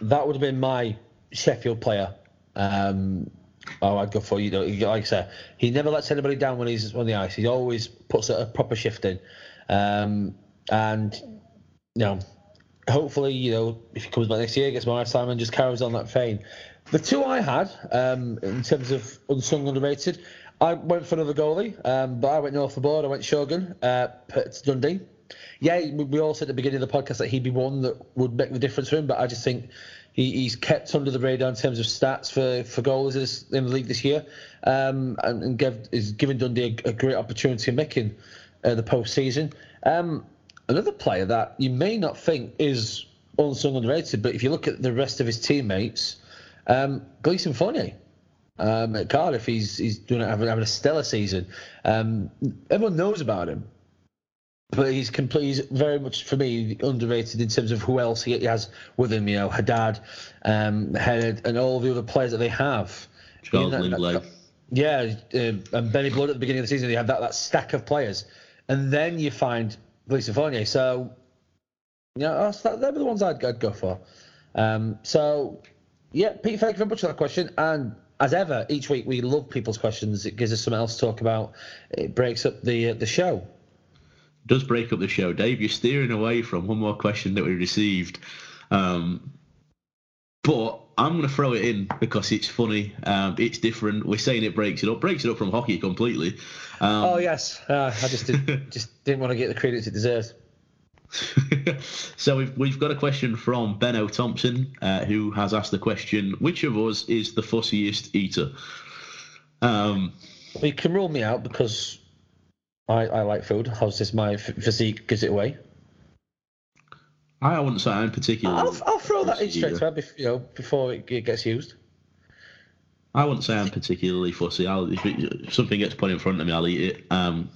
That would have been my Sheffield player. Um, oh, I'd go for you know, like I said, he never lets anybody down when he's on the ice. He always puts a, proper shift in, um, and you know, hopefully, you know, if he comes back next year, gets more time and just carries on that vein. The two I had um, in terms of unsung underrated, I went for another goalie, um, but I went north the board. I went Shogun, uh, Dundee. Yeah, we all said at the beginning of the podcast that he'd be one that would make the difference for him, but I just think he, he's kept under the radar in terms of stats for, for goals in the league this year, um, and, and give, is giving Dundee a, a great opportunity of making uh, the postseason. Um, another player that you may not think is unsung underrated, but if you look at the rest of his teammates, um, Gleason Fournier. Um, at Cardiff, he's he's doing having, having a stellar season. Um, everyone knows about him, but he's complete. He's very much for me underrated in terms of who else he has with him. You know, Haddad, um, Head, and all the other players that they have. Charles that, Linglet. yeah, um, and Benny Blood at the beginning of the season, you have that, that stack of players, and then you find Gleason Fournier. So, you know, they're the ones I'd, I'd go for. Um, so, yeah, Pete, thank you very much for that question. And as ever, each week we love people's questions. It gives us something else to talk about. It breaks up the uh, the show does break up the show. Dave, you're steering away from one more question that we received. Um, but I'm going to throw it in because it's funny. Um, it's different. We're saying it breaks it up. Breaks it up from hockey completely. Um, oh yes, uh, I just did, just didn't want to get the credit it deserves. so we've we've got a question from Benno Thompson, uh, who has asked the question: Which of us is the fussiest eater? Um, well, you can rule me out because I, I like food. How's this my physique gives it away? I wouldn't say I'm particularly. I'll, I'll throw that in straight away, you know, before it, gets used. I wouldn't say I'm particularly fussy. I'll, if, it, if, something gets put in front of me, I'll eat it. Um,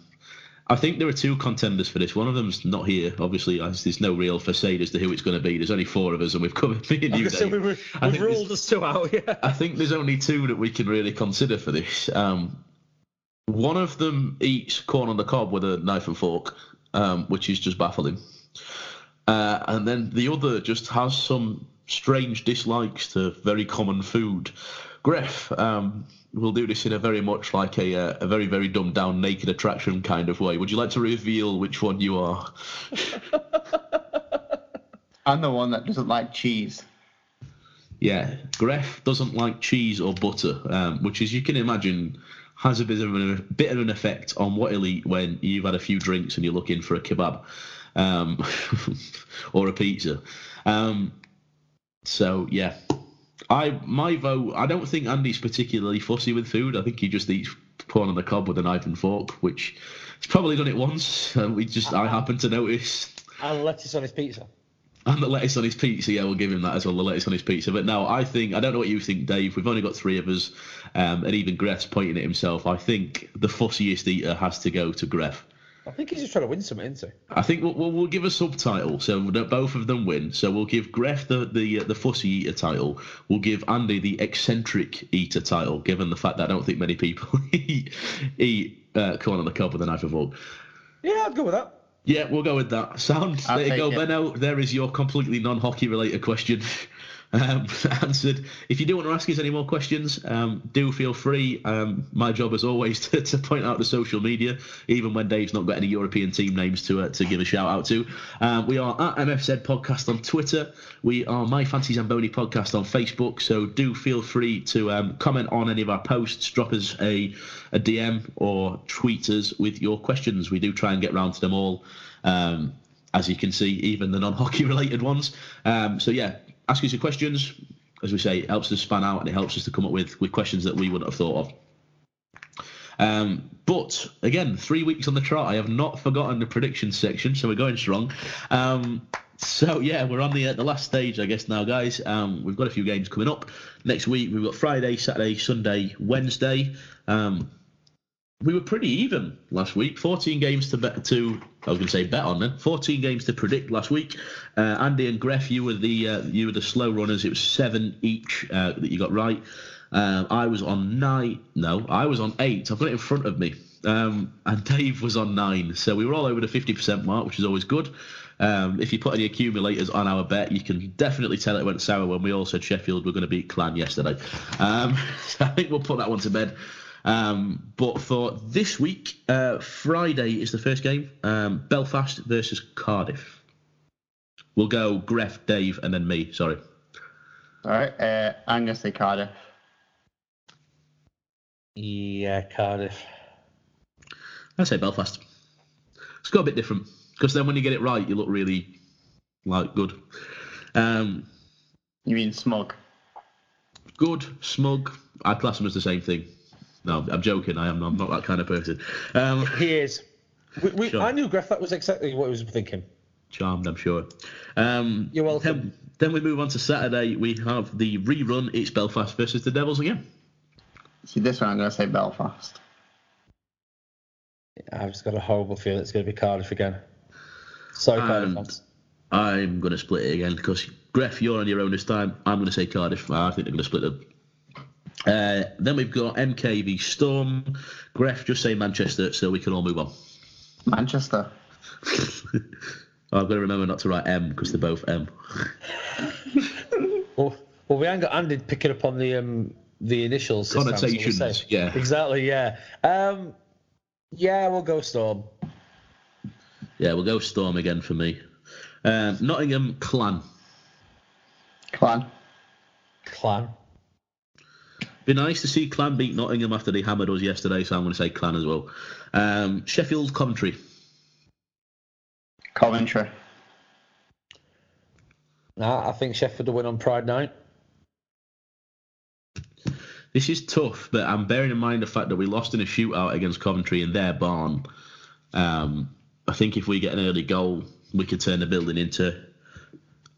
I think there are two contenders for this. One of them's not here, obviously. as There's no real facade as to who it's going to be. There's only four of us, and we've covered me and you. So we have ruled us two out. Yeah. I think there's only two that we can really consider for this. Um, one of them eats corn on the cob with a knife and fork, um, which is just baffling. Uh, and then the other just has some strange dislikes to very common food. Greff um, will do this in a very much like a, uh, a very, very dumbed down naked attraction kind of way. Would you like to reveal which one you are? I'm the one that doesn't like cheese. Yeah, Greff doesn't like cheese or butter, um, which is, you can imagine, has a bit of an, a bit of an effect on what he'll eat when you've had a few drinks and you're looking for a kebab um, or a pizza. Um, so yeah, I my vote. I don't think Andy's particularly fussy with food. I think he just eats corn on the cob with a knife and fork, which he's probably done it once. Uh, we just I happen to notice. And lettuce on his pizza. And the lettuce on his pizza, yeah, we'll give him that as well. The lettuce on his pizza. But now I think I don't know what you think, Dave. We've only got three of us, um, and even Greff's pointing at himself. I think the fussiest eater has to go to Greff. I think he's just trying to win something, isn't he? I think we'll, we'll, we'll give a subtitle so that both of them win. So we'll give Greff the the uh, the fussy eater title. We'll give Andy the eccentric eater title, given the fact that I don't think many people eat, eat uh, corn on the cob with a knife and fork. Yeah, I'd go with that. Yeah, we'll go with that. Sound. I'll there you go, it. Benno. There is your completely non-hockey related question um, answered. If you do want to ask us any more questions, um, do feel free. Um, my job, as always, to, to, point out the social media, even when Dave's not got any European team names to uh, to give a shout out to. Um, we are at MFZ Podcast on Twitter. We are My Fancy Zamboni Podcast on Facebook. So do feel free to um, comment on any of our posts, drop us a, a DM or tweet us with your questions. We do try and get round to them all. Um, as you can see, even the non-hockey related ones. Um, so yeah, ask us your questions. As we say, it helps us span out and it helps us to come up with, with questions that we wouldn't have thought of. Um, but again, three weeks on the trot. I have not forgotten the prediction section, so we're going strong. Um, So yeah, we're on the uh, the last stage, I guess now, guys. Um, we've got a few games coming up next week. We've got Friday, Saturday, Sunday, Wednesday. Um, we were pretty even last week. 14 games to bet to. I was going to say bet on then. 14 games to predict last week. Uh, Andy and Greff, you were the uh, you were the slow runners. It was seven each uh, that you got right. Um, I was on nine. No, I was on eight. I've got it in front of me. Um, and Dave was on nine. So we were all over the 50% mark, which is always good. Um, if you put any accumulators on our bet, you can definitely tell it went sour when we all said Sheffield were going to beat Clan yesterday. Um, so I think we'll put that one to bed. Um, but for this week, uh, Friday is the first game um, Belfast versus Cardiff. We'll go Greff, Dave, and then me. Sorry. All right. Uh, I'm going to say Cardiff. Yeah, Cardiff. I say Belfast. It's got a bit different because then when you get it right, you look really like good. Um, you mean smug? Good, smug. I class them as the same thing. No, I'm joking. I am. I'm not that kind of person. Um, he is. We, we, sure. I knew Greff. That was exactly what he was thinking. Charmed, I'm sure. Um, You're welcome. Then, then, we move on to Saturday. We have the rerun. It's Belfast versus the Devils again. See, this one I'm going to say Belfast. I've just got a horrible feeling it's going to be Cardiff again. So Cardiff. I'm going to split it again because Greff, you're on your own this time. I'm going to say Cardiff. I think they're going to split it. Uh, then we've got MKV Storm. Greff, just say Manchester so we can all move on. Manchester. I've got to remember not to write M because they're both M. well, well, we haven't got Andy picking up on the um, the initials. Connotations, time, so yeah. Exactly, yeah. Um, yeah, we'll go Storm. Yeah, we'll go Storm again for me. Um, Nottingham Clan. Clan. Clan. Be nice to see Clan beat Nottingham after they hammered us yesterday, so I'm going to say Clan as well. Um, Sheffield Coventry. Coventry. Nah, I think Sheffield will win on Pride Night. This is tough, but I'm bearing in mind the fact that we lost in a shootout against Coventry in their barn. Um, I think if we get an early goal, we could turn the building into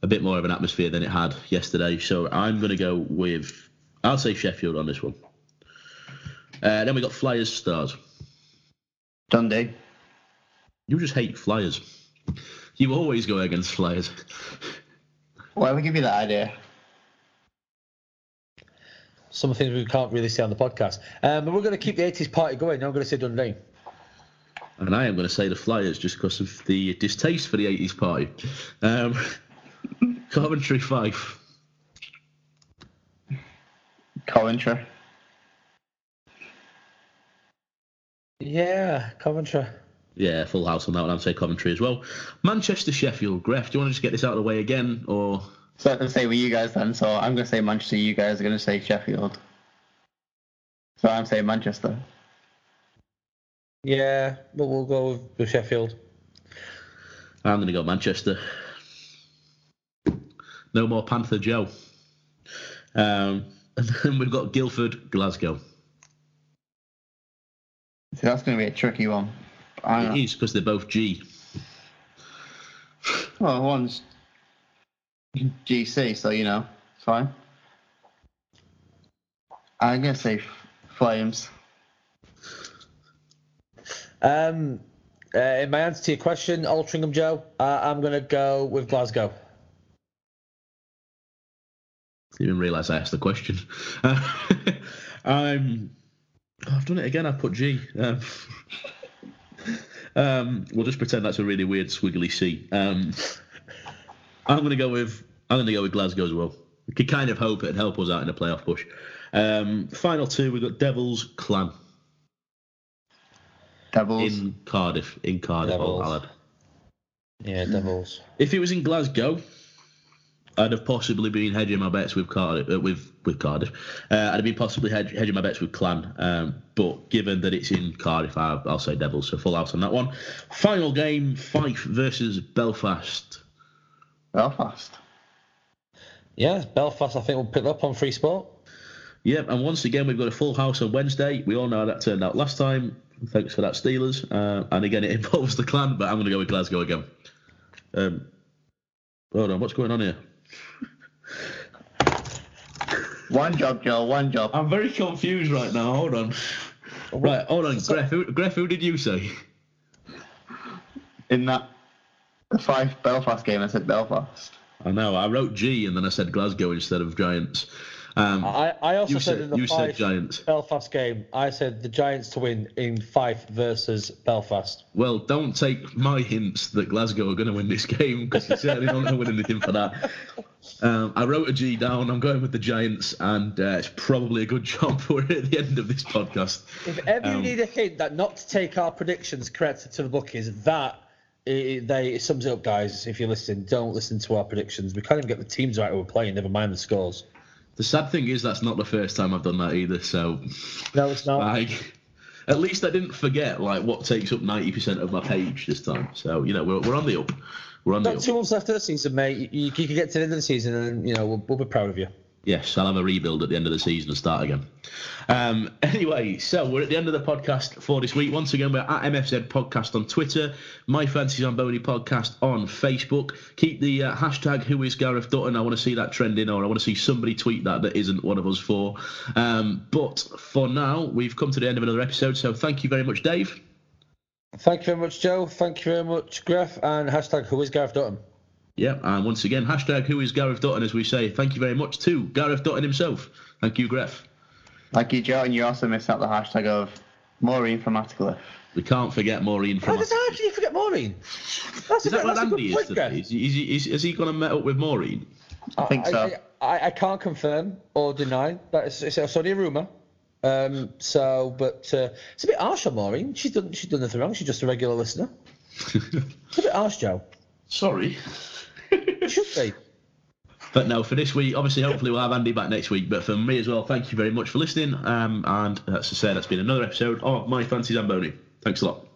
a bit more of an atmosphere than it had yesterday. So I'm going to go with, I'll say Sheffield on this one. Uh, then we got Flyers Stars. Dundee. You just hate Flyers. You always go against Flyers. Why would give you that idea? some things we can't really say on the podcast. Um, but we're going to keep the 80s party going. I'm going to say Dundee. And I am going to say the Flyers just because of the distaste for the 80s party. Um, Coventry Fife. Coventry. Yeah, Coventry. Yeah, full house on that one. I'd say Coventry as well. Manchester Sheffield. Greff, do you want to just get this out of the way again, or so let's say with you guys then. So I'm going to say Manchester. You guys are going to say Sheffield. So I'm saying Manchester. Yeah, but we'll go with Sheffield. I'm going to go Manchester. No more Panther Joe. Um, and then we've got Guildford, Glasgow. See, that's going to be a tricky one. It is because they're both G. Well, one's GC, so you know, fine. I'm gonna say Flames. Um, uh, in my answer to your question, Altrincham Joe, uh, I'm gonna go with Glasgow. Didn't even realise I asked the question. Uh, I'm. Oh, I've done it again. I put G. Um, um, we'll just pretend that's a really weird squiggly C. Um, I'm going to go with I'm going to go with Glasgow as well. We could kind of hope it'd help us out in a playoff push. Um, final two, we've got Devils Clan. Devils in Cardiff. In Cardiff, Devils. Yeah, Devils. If it was in Glasgow, I'd have possibly been hedging my bets with Cardiff. Uh, with with Cardiff, uh, I'd have been possibly hedge, hedging my bets with Clan. Um, but given that it's in Cardiff, I, will say Devils. So full out on that one. Final game: Fife versus Belfast. Belfast. Yeah, Belfast, I think, we'll pick up on free sport. Yep, and once again, we've got a full house on Wednesday. We all know how that turned out last time. Thanks for that, Steelers. Uh, and again, it involves the clan, but I'm going to go with Glasgow again. Um, Hold on, what's going on here? One job, Joe. One job. I'm very confused right now. Hold on. Right, hold on. Gref, who, Gref, who did you say? In that the Fife Belfast game, I said Belfast. I know. I wrote G and then I said Glasgow instead of Giants. Um, I, I also said, said- in the you said Giants. Belfast game, I said the Giants to win in Fife versus Belfast. well, don't take my hints that Glasgow are going to win this game because you certainly don't know win anything for that. Um, I wrote a G down. I'm going with the Giants, and uh, it's probably a good job we're at the end of this podcast. If ever you Um, need a hint that not to take our predictions correct to the bookies, that i they it sums it up, guys. If you listen, don't listen to our predictions. We can't even get the teams right who we're playing. Never mind the scores. The sad thing is that's not the first time I've done that either. So, No, it's not. like, at least I didn't forget like what takes up 90% of my page this time. So, you know, we're, we're on the up. We're on the Got up. two months left of the season, mate. You, you can get to the end of the season, and you know we'll, we'll be proud of you. Yes, I'll have a rebuild at the end of the season and start again. Um, anyway, so we're at the end of the podcast for this week. Once again, we're at MFZ Podcast on Twitter, My Fancy Zamboni Podcast on Facebook. Keep the uh, hashtag Who is Gareth Dutton. I want to see that trending, or I want to see somebody tweet that that isn't one of us four. Um, but for now, we've come to the end of another episode. So thank you very much, Dave. Thank you very much, Joe. Thank you very much, Graf, and hashtag Who is Gareth Dutton. Yeah, and once again, hashtag Who is Gareth Dutton, as we say. Thank you very much to Gareth Dutton himself. Thank you, Gref. Thank you, Joe, and you also missed out the hashtag of Maureen from Attercliffe. We can't forget Maureen from How did I actually forget Maureen? That's Is a, that what that's a good Andy is today? Is, he- is, is, is he going to met up with Maureen? I think so. I, I, I can't confirm or deny that it's, it's, it's only a rumor. Um, so, but uh, it's a bit harsh on Maureen. She's done she's done nothing wrong. She's just a regular listener. It's a bit harsh, Joe. Sorry. Should be. But no, for this week, obviously, hopefully we'll have Andy back next week. But for me as well, thank you very much for listening. Um, and as I said, that's been another episode of My Fancy Zamboni. Thanks a lot.